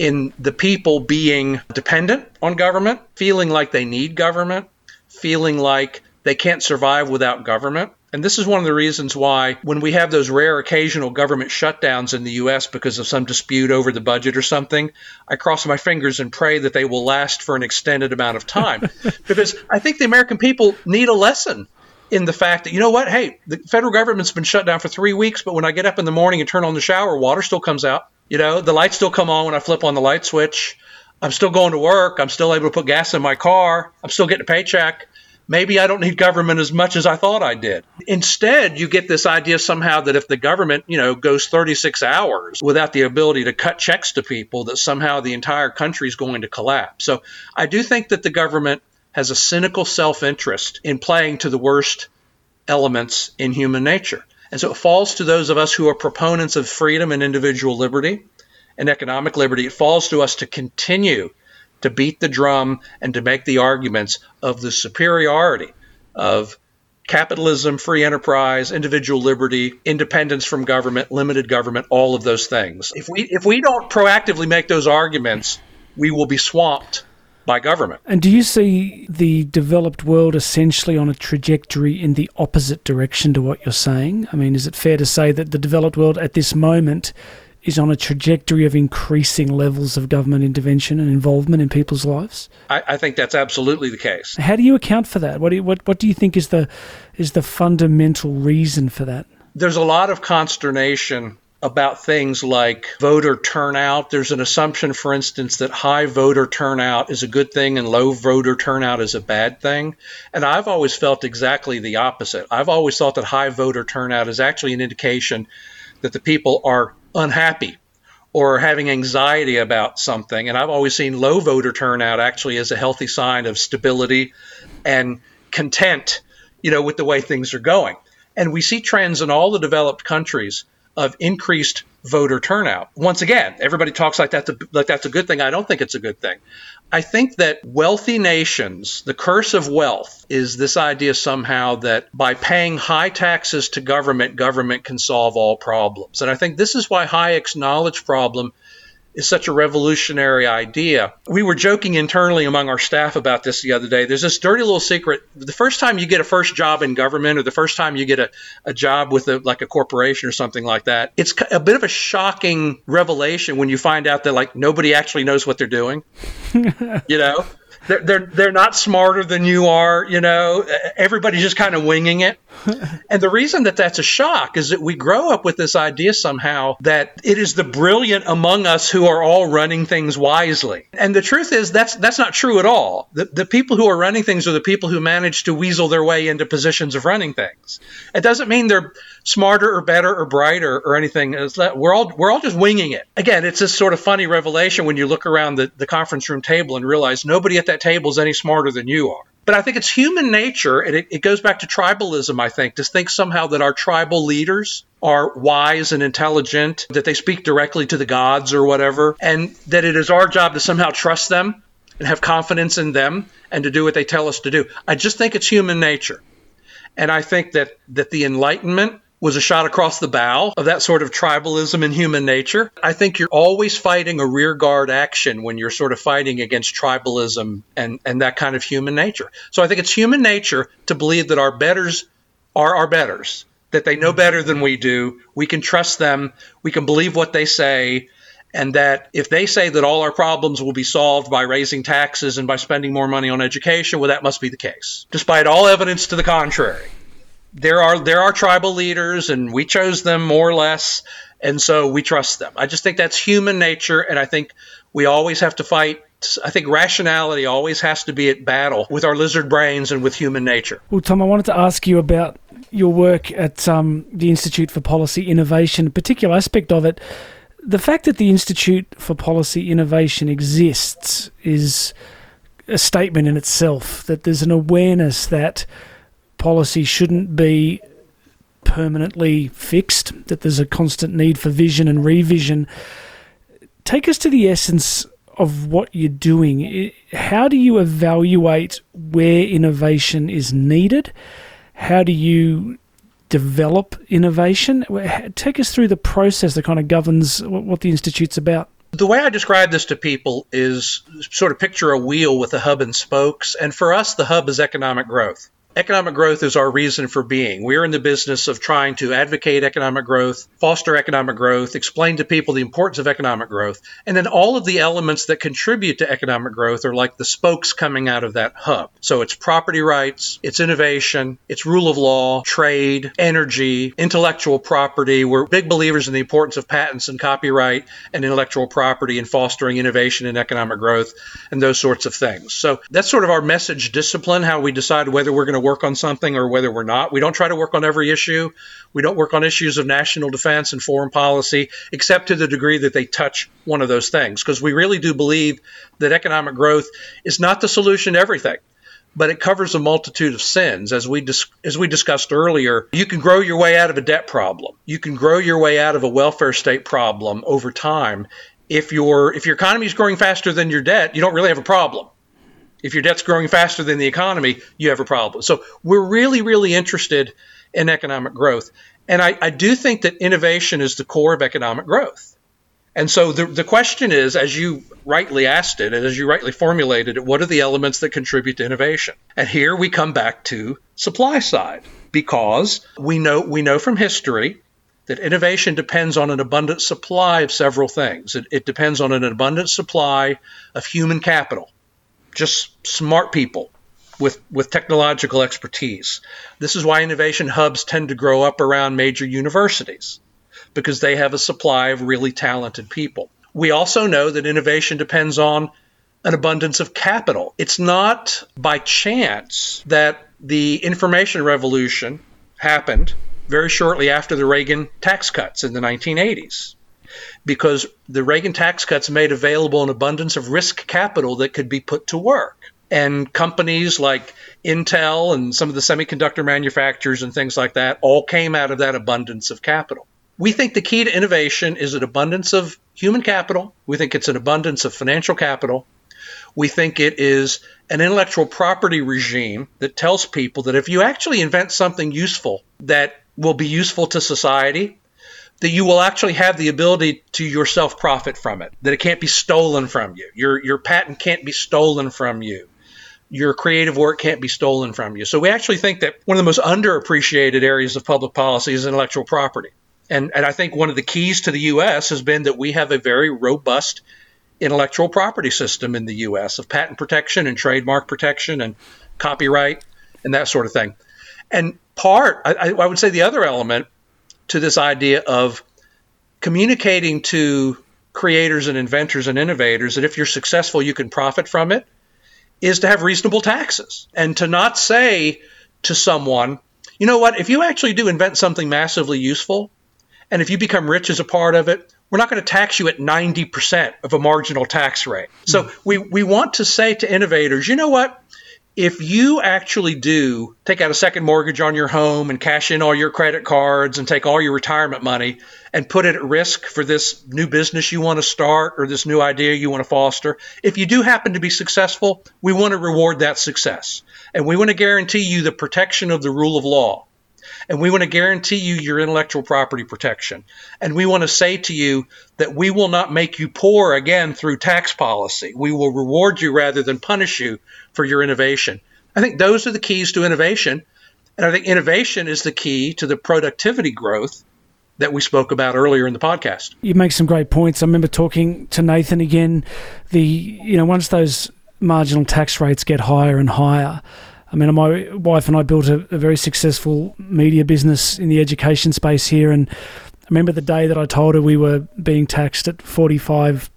in the people being dependent on government, feeling like they need government, feeling like they can't survive without government. And this is one of the reasons why, when we have those rare occasional government shutdowns in the U.S. because of some dispute over the budget or something, I cross my fingers and pray that they will last for an extended amount of time. because I think the American people need a lesson in the fact that you know what hey the federal government's been shut down for three weeks but when i get up in the morning and turn on the shower water still comes out you know the lights still come on when i flip on the light switch. I'm still going to work. I'm still able to put gas in my car. I'm still getting a paycheck. Maybe i don't need government as much as i thought i did. Instead you get this idea somehow that if the government you know goes 36 hours without the ability to cut checks to people that somehow the entire country is going to collapse. So i do think that the government has a cynical self interest in playing to the worst elements in human nature. And so it falls to those of us who are proponents of freedom and individual liberty and economic liberty, it falls to us to continue to beat the drum and to make the arguments of the superiority of capitalism, free enterprise, individual liberty, independence from government, limited government, all of those things. If we if we don't proactively make those arguments, we will be swamped by government. And do you see the developed world essentially on a trajectory in the opposite direction to what you're saying? I mean, is it fair to say that the developed world at this moment is on a trajectory of increasing levels of government intervention and involvement in people's lives? I, I think that's absolutely the case. How do you account for that? What do you, what what do you think is the is the fundamental reason for that? There's a lot of consternation about things like voter turnout. There's an assumption, for instance, that high voter turnout is a good thing and low voter turnout is a bad thing. And I've always felt exactly the opposite. I've always thought that high voter turnout is actually an indication that the people are unhappy or having anxiety about something. And I've always seen low voter turnout actually as a healthy sign of stability and content, you know, with the way things are going. And we see trends in all the developed countries of increased voter turnout. Once again, everybody talks like that's a, like that's a good thing. I don't think it's a good thing. I think that wealthy nations, the curse of wealth is this idea somehow that by paying high taxes to government, government can solve all problems. And I think this is why Hayek's knowledge problem is such a revolutionary idea. We were joking internally among our staff about this the other day. There's this dirty little secret. The first time you get a first job in government or the first time you get a, a job with a, like a corporation or something like that, it's a bit of a shocking revelation when you find out that like nobody actually knows what they're doing. you know? They're, they're, they're not smarter than you are, you know. Everybody's just kind of winging it. and the reason that that's a shock is that we grow up with this idea somehow that it is the brilliant among us who are all running things wisely. And the truth is that's that's not true at all. The, the people who are running things are the people who manage to weasel their way into positions of running things. It doesn't mean they're smarter or better or brighter or anything. We're all we're all just winging it. Again, it's this sort of funny revelation when you look around the, the conference room table and realize nobody at that table is any smarter than you are. But I think it's human nature, and it, it, goes back to tribalism, I think, to think somehow that our tribal leaders are wise and intelligent, that they speak directly to the gods or whatever, and that it is our job to somehow trust them and have confidence in them and to do what they tell us to do. I just think it's human nature. And I think that, that the Enlightenment was a shot across the bow of that sort of tribalism in human nature. I think you're always fighting a rearguard action when you're sort of fighting against tribalism and, and that kind of human nature. So I think it's human nature to believe that our betters are our betters, that they know better than we do. We can trust them, we can believe what they say, and that if they say that all our problems will be solved by raising taxes and by spending more money on education, well, that must be the case, despite all evidence to the contrary there are there are tribal leaders, and we chose them more or less, and so we trust them. I just think that's human nature, and I think we always have to fight. I think rationality always has to be at battle with our lizard brains and with human nature. Well, Tom, I wanted to ask you about your work at um, the Institute for Policy Innovation, a particular aspect of it. The fact that the Institute for Policy Innovation exists is a statement in itself that there's an awareness that policy shouldn't be permanently fixed, that there's a constant need for vision and revision. Take us to the essence of what you're doing. How do you evaluate where innovation is needed? How do you develop innovation? Take us through the process that kind of governs what the Institute's about. The way I describe this to people is sort of picture a wheel with a hub and spokes. And for us, the hub is economic growth. Economic growth is our reason for being. We're in the business of trying to advocate economic growth, foster economic growth, explain to people the importance of economic growth. And then all of the elements that contribute to economic growth are like the spokes coming out of that hub. So it's property rights, it's innovation, it's rule of law, trade, energy, intellectual property. We're big believers in the importance of patents and copyright and intellectual property and fostering innovation and economic growth and those sorts of things. So that's sort of our message discipline, how we decide whether we're going to to work on something or whether we're not. We don't try to work on every issue. We don't work on issues of national defense and foreign policy, except to the degree that they touch one of those things, because we really do believe that economic growth is not the solution to everything but it covers a multitude of sins. As we dis- as we discussed earlier, you can grow your way out of a debt problem. You can grow your way out of a welfare state problem over time. If your if your economy is growing faster than your debt, you don't really have a problem. If your debt's growing faster than the economy, you have a problem. So we're really, really interested in economic growth. And I, I do think that innovation is the core of economic growth. And so the, the question is, as you rightly asked it and as you rightly formulated it, what are the elements that contribute to innovation? And here we come back to supply side because we know we know from history that innovation depends on an abundant supply of several things. It, it depends on an abundant supply of human capital, just smart people with, with technological expertise. This is why innovation hubs tend to grow up around major universities, because they have a supply of really talented people. We also know that innovation depends on an abundance of capital. It's not by chance that the information revolution happened very shortly after the Reagan tax cuts in the 1980s because the Reagan tax cuts made available an abundance of risk capital that could be put to work. And companies like Intel and some of the semiconductor manufacturers and things like that all came out of that abundance of capital. We think the key to innovation is an abundance of human capital. We think it's an abundance of financial capital. We think it is an intellectual property regime that tells people that if you actually invent something useful that will be useful to society, that you will actually have the ability to yourself profit from it, that it can't be stolen from you. Your, your patent can't be stolen from you. Your creative work can't be stolen from you. So we actually think that one of the most underappreciated areas of public policy is intellectual property. And, and I think one of the keys to the U.S. has been that we have a very robust intellectual property system in the U.S. of patent protection and trademark protection and copyright and that sort of thing. And part, I, I would say, the other element to this idea of communicating to creators and inventors and innovators that if you're successful, you can profit from it is to have reasonable taxes and to not say to someone, you know what, if you actually do invent something massively useful and if you become rich as a part of it, we're not going to tax you at 90% of a marginal tax rate. So mm. we, we want to say to innovators, you know what? If you actually do take out a second mortgage on your home and cash in all your credit cards and take all your retirement money and put it at risk for this new business you want to start or this new idea you want to foster, if you do happen to be successful, we want to reward that success. And we want to guarantee you the protection of the rule of law and we want to guarantee you your intellectual property protection. And we want to say to you that we will not make you poor again through tax policy. We will reward you rather than punish you for your innovation. I think those are the keys to innovation. And I think innovation is the key to the productivity growth that we spoke about earlier in the podcast. You make some great points. I remember talking to Nathan again. The you know once those marginal tax rates get higher and higher, I mean, my wife and I built a, a, very successful media business in the education space here. And I remember the day that I told her we were being taxed at 45%.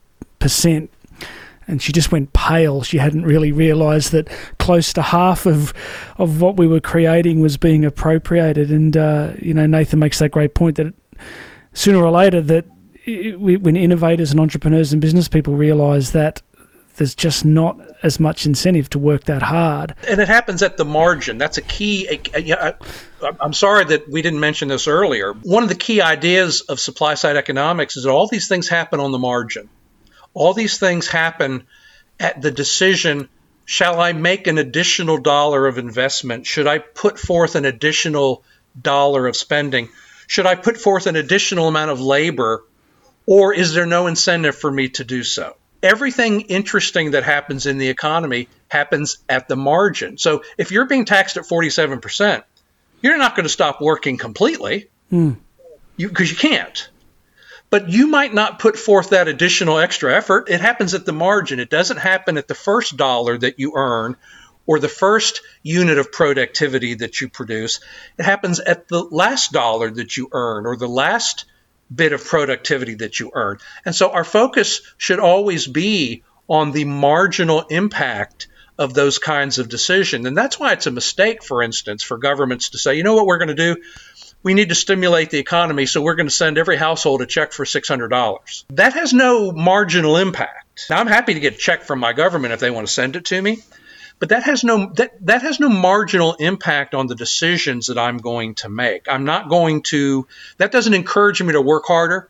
And she just went pale. She hadn't really realised that close to half of of what we were creating was being appropriated. And uh, you know, Nathan makes that great point that sooner or later that it, when innovators and entrepreneurs and business people realise that there's just not as much incentive to work that hard. And it happens at the margin. That's a key. I, am sorry that we didn't mention this earlier. One of the key ideas of supply side economics is that all these things happen on the margin. All these things happen at the decision shall I make an additional dollar of investment? Should I put forth an additional dollar of spending? Should I put forth an additional amount of labor? Or is there no incentive for me to do so? Everything interesting that happens in the economy happens at the margin. So if you're being taxed at 47%, you're not going to stop working completely because mm. you, you can't. But you might not put forth that additional extra effort. It happens at the margin. It doesn't happen at the first dollar that you earn or the first unit of productivity that you produce. It happens at the last dollar that you earn or the last bit of productivity that you earn. And so our focus should always be on the marginal impact of those kinds of decisions. And that's why it's a mistake, for instance, for governments to say, you know what we're going to do? We need to stimulate the economy, so we're going to send every household a check for $600. That has no marginal impact. Now, I'm happy to get a check from my government if they want to send it to me, but that has no that, that has no marginal impact on the decisions that I'm going to make. I'm not going to that doesn't encourage me to work harder.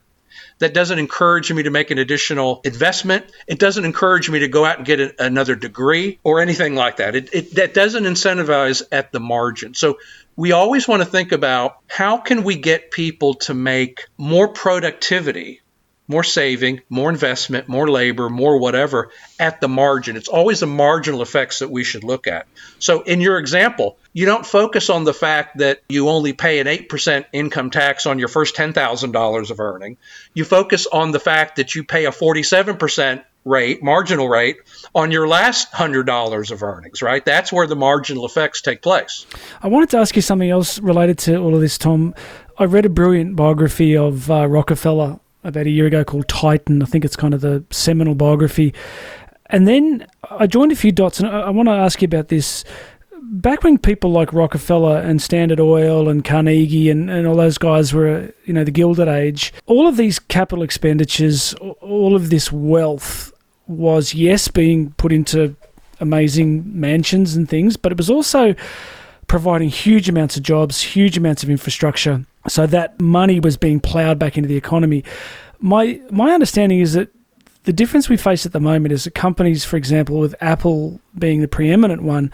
That doesn't encourage me to make an additional investment. It doesn't encourage me to go out and get a, another degree or anything like that. It, it that doesn't incentivize at the margin. So we always want to think about how can we get people to make more productivity more saving, more investment, more labor, more whatever at the margin. It's always the marginal effects that we should look at. So, in your example, you don't focus on the fact that you only pay an 8% income tax on your first $10,000 of earning. You focus on the fact that you pay a 47% rate, marginal rate, on your last $100 of earnings, right? That's where the marginal effects take place. I wanted to ask you something else related to all of this, Tom. I read a brilliant biography of uh, Rockefeller about a year ago called Titan. I think it's kind of the seminal biography. And then I joined a few dots, and I, I want to ask you about this. Back when people like Rockefeller and Standard Oil and Carnegie and, and all those guys were, you know, the Gilded Age, all of these capital expenditures, all of this wealth was, yes, being put into amazing mansions and things, but it was also providing huge amounts of jobs, huge amounts of infrastructure. So that money was being ploughed back into the economy. My my understanding is that the difference we face at the moment is that companies, for example, with Apple being the preeminent one,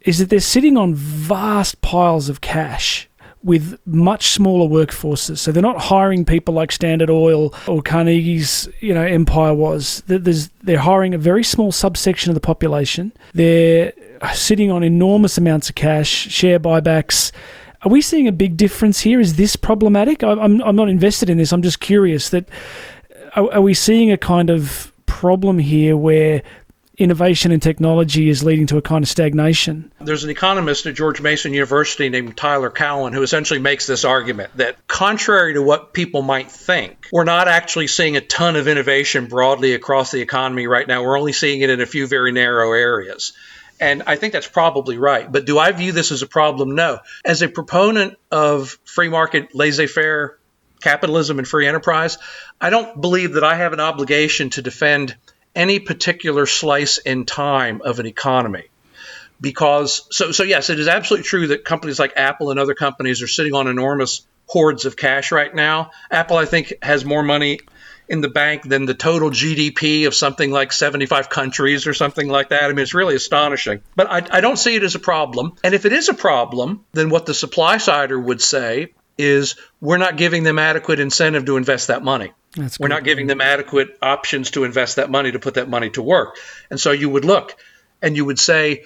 is that they're sitting on vast piles of cash with much smaller workforces. So they're not hiring people like Standard Oil or Carnegie's, you know, empire was. There's, they're hiring a very small subsection of the population. They're sitting on enormous amounts of cash, share buybacks. Are we seeing a big difference here? Is this problematic? I'm, I'm not invested in this. I'm just curious that uh, are, are we seeing a kind of problem here where innovation and technology is leading to a kind of stagnation. There's an economist at George Mason University named Tyler Cowen who essentially makes this argument that, contrary to what people might think, we're not actually seeing a ton of innovation broadly across the economy right now. We're only seeing it in a few very narrow areas. And I think that's probably right. But do I view this as a problem? No. As a proponent of free market, laissez faire capitalism and free enterprise, I don't believe that I have an obligation to defend any particular slice in time of an economy. Because, so, so yes, it is absolutely true that companies like Apple and other companies are sitting on enormous hoards of cash right now. Apple, I think, has more money in the bank than the total GDP of something like 75 countries or something like that. I mean, it's really astonishing. But I, I don't see it as a problem. And if it is a problem, then what the supply sider er would say is we're not giving them adequate incentive to invest that money. That's we're not giving them adequate options to invest that money to put that money to work. And so you would look and you would say,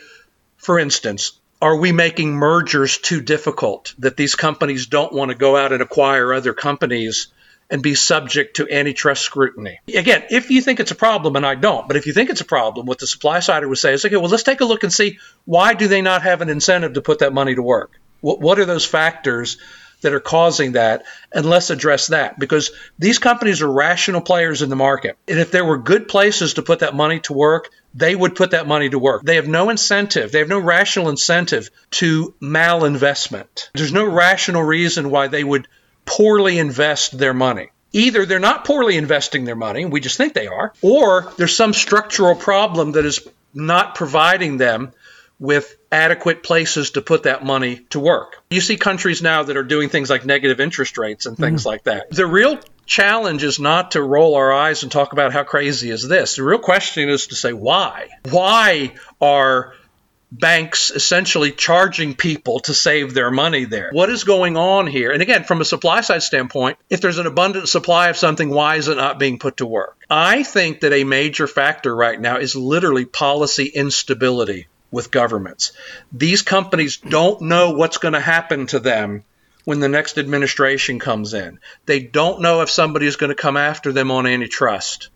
for instance, are we making mergers too difficult that these companies don't want to go out and acquire other companies and be subject to antitrust scrutiny. Again, if you think it's a problem, and I don't, but if you think it's a problem, what the supply side would say is, okay, well, let's take a look and see why do they not have an incentive to put that money to work? What, what are those factors that are causing that? And let's address that because these companies are rational players in the market. And if there were good places to put that money to work, they would put that money to work. They have no incentive, they have no rational incentive to malinvestment. There's no rational reason why they would poorly invest their money. Either they're not poorly investing their money, we just think they are, or there's some structural problem that is not providing them with adequate places to put that money to work. You see countries now that are doing things like negative interest rates and things mm-hmm. like that. The real challenge is not to roll our eyes and talk about how crazy is this. The real question is to say why. Why are banks essentially charging people to save their money there. What is going on here? And again, from a supply side standpoint, if there's an abundant supply of something, why is it not being put to work? I think that a major factor right now is literally policy instability with governments. These companies don't know what's going to happen to them when the next administration comes in. They don't know if somebody is going to come after them on antitrust.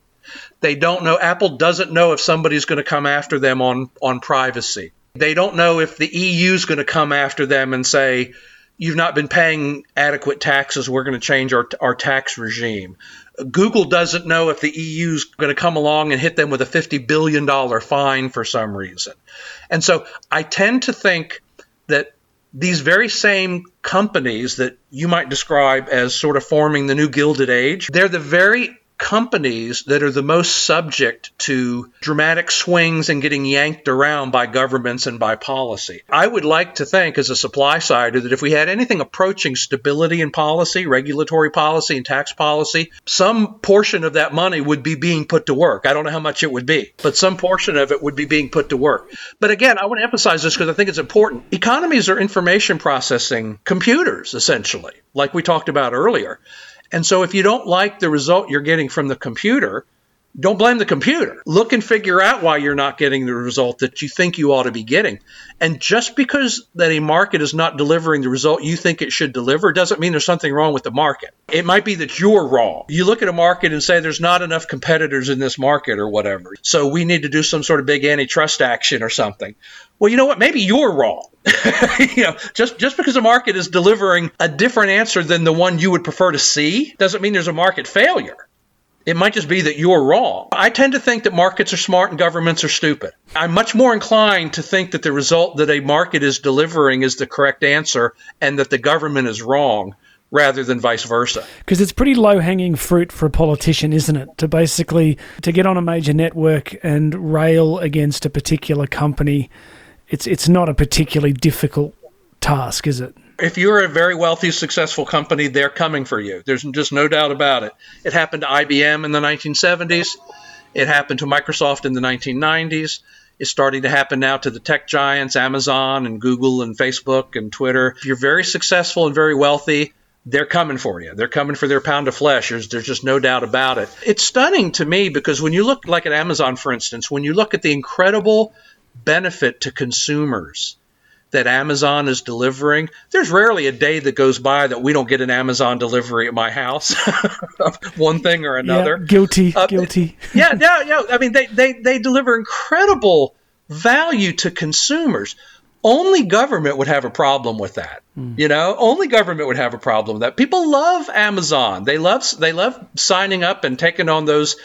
They don't know Apple doesn't know if somebody's going to come after them on on privacy. They don't know if the EU is going to come after them and say, you've not been paying adequate taxes, we're going to change our, our tax regime. Google doesn't know if the EU is going to come along and hit them with a $50 billion fine for some reason. And so I tend to think that these very same companies that you might describe as sort of forming the new Gilded Age, they're the very companies that are the most subject to dramatic swings and getting yanked around by governments and by policy. I would like to think, as a supply sider, that if we had anything approaching stability in policy, regulatory policy, and tax policy, some portion of that money would be being put to work. I don't know how much it would be, but some portion of it would be being put to work. But again, I want to emphasize this because I think it's important. Economies are information processing computers, essentially, like we talked about earlier. And so if you don't like the result you're getting from the computer, don't blame the computer. Look and figure out why you're not getting the result that you think you ought to be getting. And just because that a market is not delivering the result you think it should deliver doesn't mean there's something wrong with the market. It might be that you're wrong. You look at a market and say there's not enough competitors in this market or whatever. So we need to do some sort of big antitrust action or something. Well, you know what? Maybe you're wrong. you know, just just because a market is delivering a different answer than the one you would prefer to see doesn't mean there's a market failure. It might just be that you're wrong. I tend to think that markets are smart and governments are stupid. I'm much more inclined to think that the result that a market is delivering is the correct answer and that the government is wrong rather than vice versa. Because it's pretty low hanging fruit for a politician, isn't it? To basically to get on a major network and rail against a particular company. It's it's not a particularly difficult task, is it? If you're a very wealthy, successful company, they're coming for you. There's just no doubt about it. It happened to IBM in the 1970s. It happened to Microsoft in the 1990s. It's starting to happen now to the tech giants, Amazon and Google and Facebook and Twitter. If you're very successful and very wealthy, they're coming for you. They're coming for their pound of flesh. There's, there's just no doubt about it. It's stunning to me because when you look, like at Amazon, for instance, when you look at the incredible benefit to consumers that Amazon is delivering. There's rarely a day that goes by that we don't get an Amazon delivery at my house of one thing or another. Yeah, guilty, uh, guilty. yeah, yeah, yeah. I mean, they, they, they deliver incredible value to consumers. Only government would have a problem with that. Mm. You know, only government would have a problem with that. People love Amazon. They love they love signing up and taking on those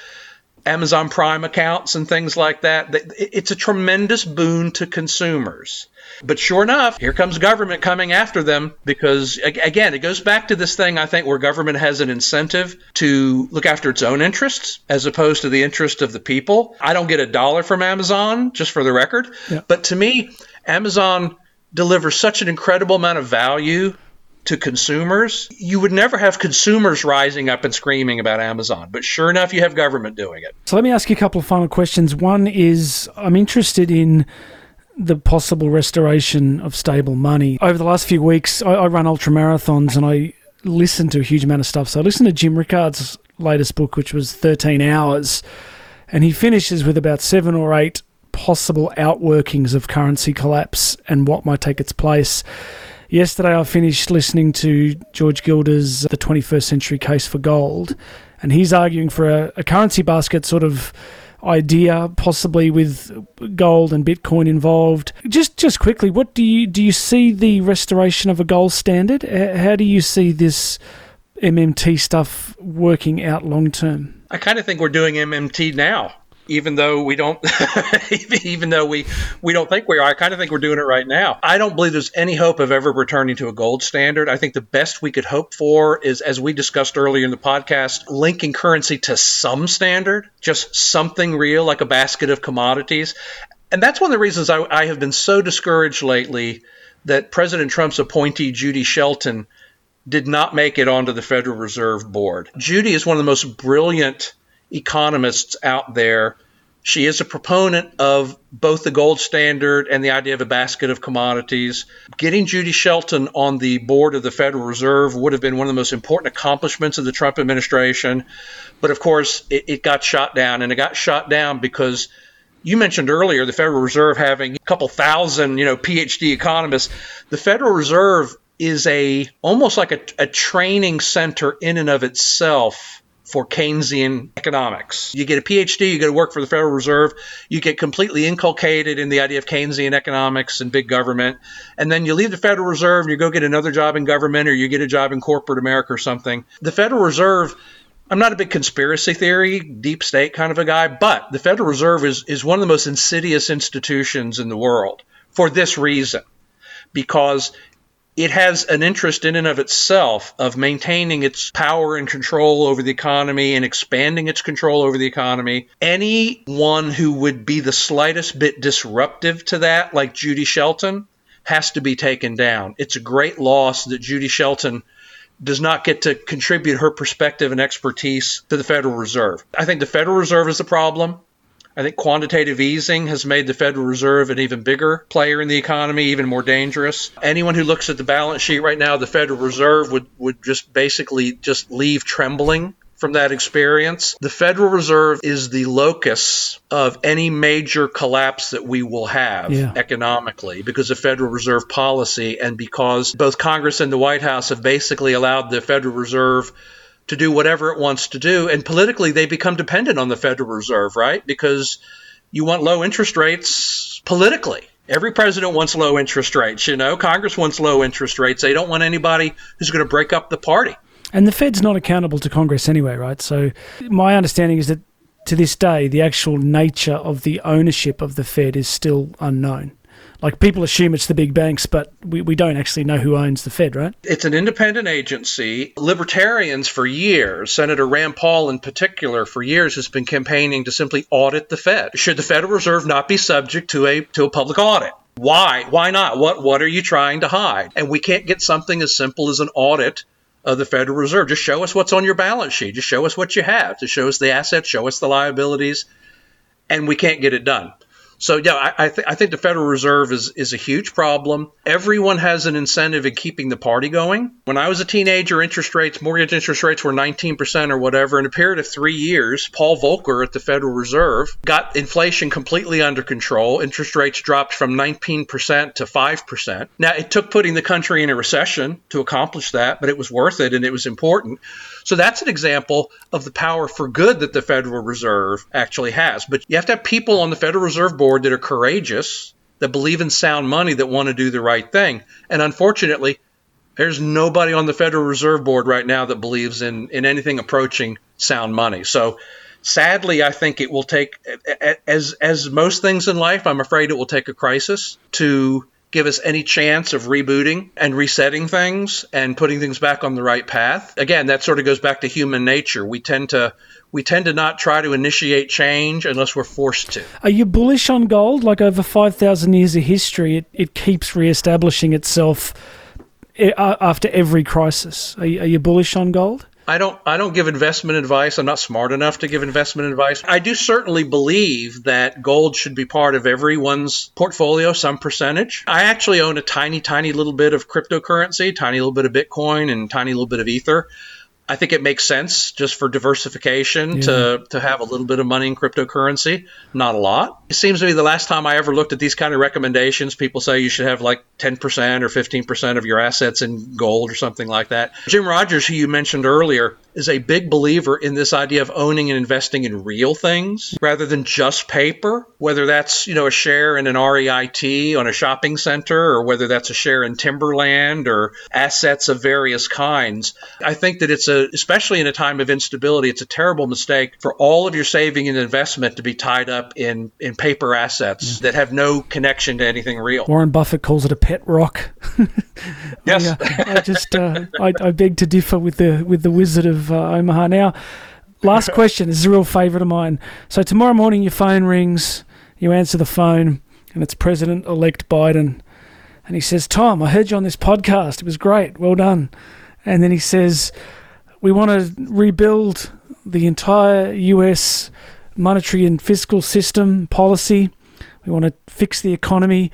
Amazon Prime accounts and things like that. It's a tremendous boon to consumers. But sure enough, here comes government coming after them because, again, it goes back to this thing, I think, where government has an incentive to look after its own interests as opposed to the interest of the people. I don't get a dollar from Amazon, just for the record. Yeah. But to me, Amazon delivers such an incredible amount of value to consumers. You would never have consumers rising up and screaming about Amazon, but sure enough, you have government doing it. So let me ask you a couple of final questions. One is I'm interested in the possible restoration of stable money. Over the last few weeks, I, I run ultra marathons and I listen to a huge amount of stuff. So I listened to Jim Rickards' latest book, which was 13 hours, and he finishes with about seven or eight possible outworkings of currency collapse and what might take its place. Yesterday, I finished listening to George Gilder's The 21st Century Case for Gold, and he's arguing for a, a currency basket sort of idea, possibly with gold and Bitcoin involved. Just just quickly, what do you do? You see the restoration of a gold standard? How do you see this MMT stuff working out long term? I kind of think we're doing MMT now even though we don't even though we we don't think we are i kind of think we're doing it right now. I don't believe there's any hope of ever returning to a gold standard. I think the best we could hope for is as we discussed earlier in the podcast linking currency to some standard just something real like a basket of commodities. And that's one of the reasons i, I have been so discouraged lately that president trump's appointee judy shelton did not make it onto the federal reserve board. Judy is one of the most brilliant economists out there. She is a proponent of both the gold standard and the idea of a basket of commodities. Getting Judy Shelton on the board of the Federal Reserve would have been one of the most important accomplishments of the Trump administration. But of course, it, it got shot down, and it got shot down because you mentioned earlier the Federal Reserve having a couple thousand, you know, PhD economists. The Federal Reserve is a almost like a, a training center in and of itself for Keynesian economics. You get a PhD, you go to work for the Federal Reserve, you get completely inculcated in the idea of Keynesian economics and big government, and then you leave the Federal Reserve and you go get another job in government or you get a job in corporate America or something. The Federal Reserve I'm not a big conspiracy theory, deep state kind of a guy, but the Federal Reserve is, is one of the most insidious institutions in the world for this reason. Because it has an interest in and of itself of maintaining its power and control over the economy and expanding its control over the economy. Anyone who would be the slightest bit disruptive to that, like Judy Shelton, has to be taken down. It's a great loss that Judy Shelton does not get to contribute her perspective and expertise to the Federal Reserve. I think the Federal Reserve is the problem. I think quantitative easing has made the Federal Reserve an even bigger player in the economy, even more dangerous. Anyone who looks at the balance sheet right now, the Federal Reserve would, would just basically just leave trembling from that experience. The Federal Reserve is the locus of any major collapse that we will have Yeah. economically because of Federal Reserve policy and because both Congress and the White House have basically allowed the Federal Reserve to do whatever it wants to do. And politically, they become dependent on the Federal Reserve, right? Because you want low interest rates politically. Every president wants low interest rates, you know. Congress wants low interest rates. They don't want anybody who's going to break up the party. And the Fed's not accountable to Congress anyway, right? So my understanding is that to this day, the actual nature of the ownership of the Fed is still unknown. Like people assume it's the big banks, but we, we don't actually know who owns the Fed, right? It's an independent agency. Libertarians for years, Senator Rand Paul in particular, for years has been campaigning to simply audit the Fed. Should the Federal Reserve not be subject to a to a public audit? Why? Why not? What what are you trying to hide? And we can't get something as simple as an audit of the Federal Reserve. Just show us what's on your balance sheet. Just show us what you have. Just show us the assets, show us the liabilities, and we can't get it done. So yeah, I, I, th- I think the Federal Reserve is is a huge problem. Everyone has an incentive in keeping the party going. When I was a teenager, interest rates, mortgage interest rates were 19% or whatever. In a period of three years, Paul Volcker at the Federal Reserve got inflation completely under control. Interest rates dropped from 19% to 5%. Now it took putting the country in a recession to accomplish that, but it was worth it and it was important. So that's an example of the power for good that the Federal Reserve actually has. But you have to have people on the Federal Reserve Board that are courageous, that believe in sound money, that want to do the right thing. And unfortunately, there's nobody on the Federal Reserve Board right now that believes in, in anything approaching sound money. So sadly, I think it will take, as, as most things in life, I'm afraid it will take a crisis to give us any chance of rebooting and resetting things and putting things back on the right path. Again, that sort of goes back to human nature. We tend to we tend to not try to initiate change unless we're forced to. Are you bullish on gold? Like over 5,000 years of history, it, it keeps re-establishing itself eh, after every crisis. Are you, are you bullish on gold? I don't I don't give investment advice. I'm not smart enough to give investment advice. I do certainly believe that gold should be part of everyone's portfolio, some percentage. I actually own a tiny, tiny little bit of cryptocurrency, tiny little bit of Bitcoin and tiny little bit of Ether. I think it makes sense just for diversification Yeah. to, to have a little bit of money in cryptocurrency, not a lot. It seems to me the last time I ever looked at these kind of recommendations, people say you should have like 10% or 15% of your assets in gold or something like that. Jim Rogers, who you mentioned earlier, is a big believer in this idea of owning and investing in real things rather than just paper, whether that's, you know, a share in an REIT on a shopping center or whether that's a share in timberland or assets of various kinds. I think that it's a, especially in a time of instability, it's a terrible mistake for all of your saving and investment to be tied up in, in paper assets that have no connection to anything real. Warren Buffett calls it a pet rock. Yes. I, uh, I just uh, I, I beg to differ with the with the Wizard of uh, Omaha. Now, last question. This is a real favourite of mine. So tomorrow morning, your phone rings. You answer the phone, and it's President-elect Biden, and he says, "Tom, I heard you on this podcast. It was great. Well done." And then he says, "We want to rebuild the entire U.S. monetary and fiscal system policy. We want to fix the economy."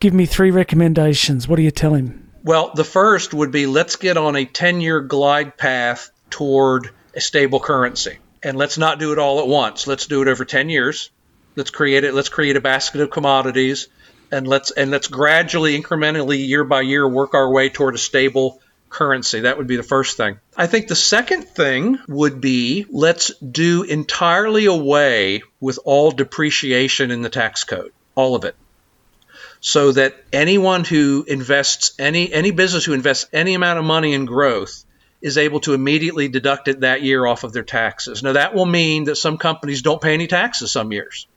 Give me three recommendations. What do you tell him? Well, the first would be let's get on a 10 year glide path toward a stable currency. And let's not do it all at once. Let's do it over 10 years. Let's create it. Let's create a basket of commodities and let's and let's gradually incrementally year by year work our way toward a stable currency. That would be the first thing. I think the second thing would be let's do entirely away with all depreciation in the tax code. All of it so that anyone who invests any any business who invests any amount of money in growth is able to immediately deduct it that year off of their taxes. Now that will mean that some companies don't pay any taxes some years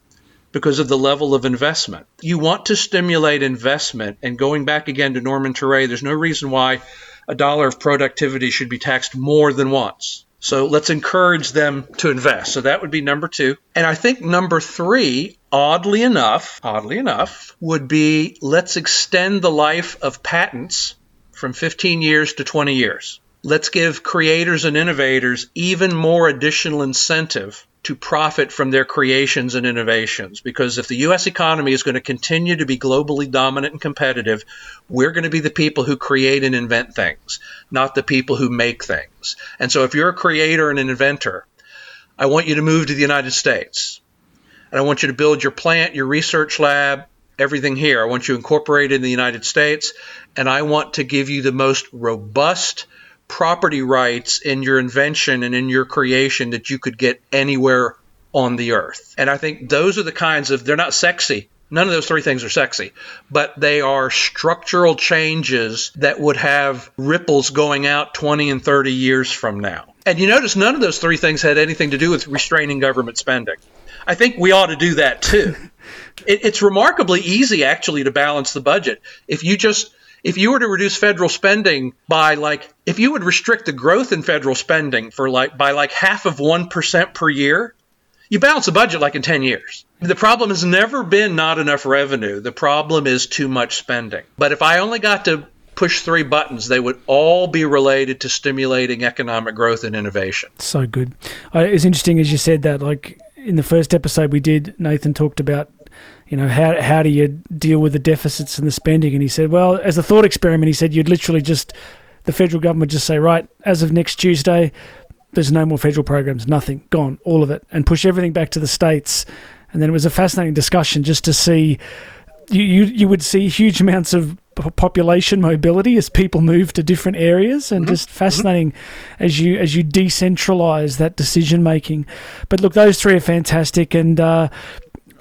because of the level of investment. You want to stimulate investment and going back again to Norman Ture, there's no reason why a dollar of productivity should be taxed more than once. So let's encourage them to invest. So that would be number two. And I think number three, oddly enough, oddly enough, would be let's extend the life of patents from 15 years to 20 years. Let's give creators and innovators even more additional incentive to profit from their creations and innovations. Because if the U.S. economy is going to continue to be globally dominant and competitive, we're going to be the people who create and invent things, not the people who make things. And so if you're a creator and an inventor, I want you to move to the United States. And I want you to build your plant, your research lab, everything here. I want you incorporated in the United States. And I want to give you the most robust, property rights in your invention and in your creation that you could get anywhere on the earth. And I think those are the kinds of, they're not sexy. None of those three things are sexy, but they are structural changes that would have ripples going out 20 and 30 years from now. And you notice none of those three things had anything to do with restraining government spending. I think we ought to do that too. it, it's remarkably easy, actually, to balance the budget. If you just if you were to reduce federal spending by like if you would restrict the growth in federal spending for like by like half of 1% per year you balance the budget like in 10 years. The problem has never been not enough revenue. The problem is too much spending. But if i only got to push three buttons they would all be related to stimulating economic growth and innovation. So good. Uh, it's interesting as you said that like in the first episode we did nathan talked about you know, how, how do you deal with the deficits and the spending? And he said, well, as a thought experiment, he said you'd literally just, the federal government just say, right, as of next Tuesday, there's no more federal programs, nothing, gone, all of it, and push everything back to the states. And then it was a fascinating discussion just to see, you, you, you would see huge amounts of population mobility as people move to different areas and mm-hmm. just mm-hmm. fascinating mm-hmm. as you as you decentralize that decision making but look those three are fantastic and uh,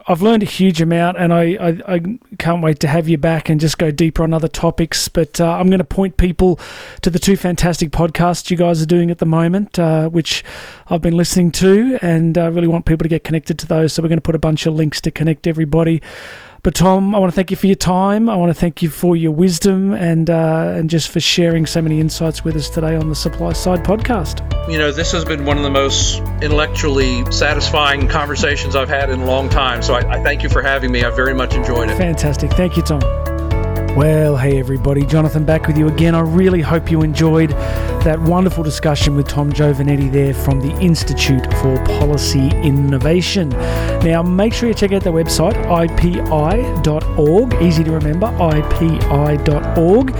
I've learned a huge amount, and I, I, I, can't wait to have you back and just go deeper on other topics. But uh, I'm going to point people to the two fantastic podcasts you guys are doing at the moment, uh, which I've been listening to, and I really want people to get connected to those. So we're going to put a bunch of links to connect everybody. But Tom, I want to thank you for your time. I want to thank you for your wisdom and uh, and just for sharing so many insights with us today on the Supply Side podcast. You know, this has been one of the most intellectually satisfying conversations I've had in a long time. So I, I thank you for having me. I very much enjoyed it. Fantastic. Thank you, Tom. Well, hey everybody, Jonathan back with you again. I really hope you enjoyed that wonderful discussion with Tom Giovanetti there from the Institute for Policy Innovation. Now, make sure you check out their website, ipi.org. Easy to remember, ipi.org.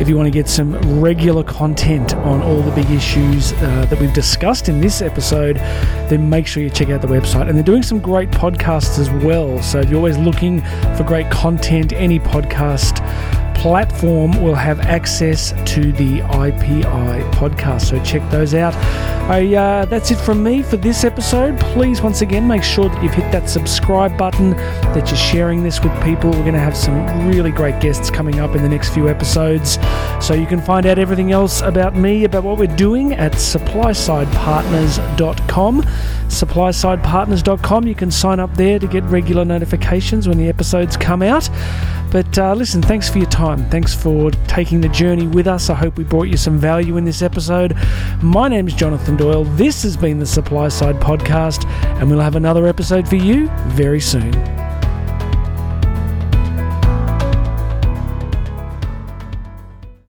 If you want to get some regular content on all the big issues uh, that we've discussed in this episode, then make sure you check out the website. And they're doing some great podcasts as well. So if you're always looking for great content, any podcast, platform will have access to the IPI podcast. So check those out. I, uh, that's it from me for this episode. Please, once again, make sure that you've hit that subscribe button, that you're sharing this with people. We're going to have some really great guests coming up in the next few episodes. So you can find out everything else about me, about what we're doing at supplysidepartners.com. Supplysidepartners.com. You can sign up there to get regular notifications when the episodes come out. But uh, listen, thanks for your time. Thanks for taking the journey with us. I hope we brought you some value in this episode. My name is Jonathan Doyle. This has been the Supply Side Podcast, and we'll have another episode for you very soon.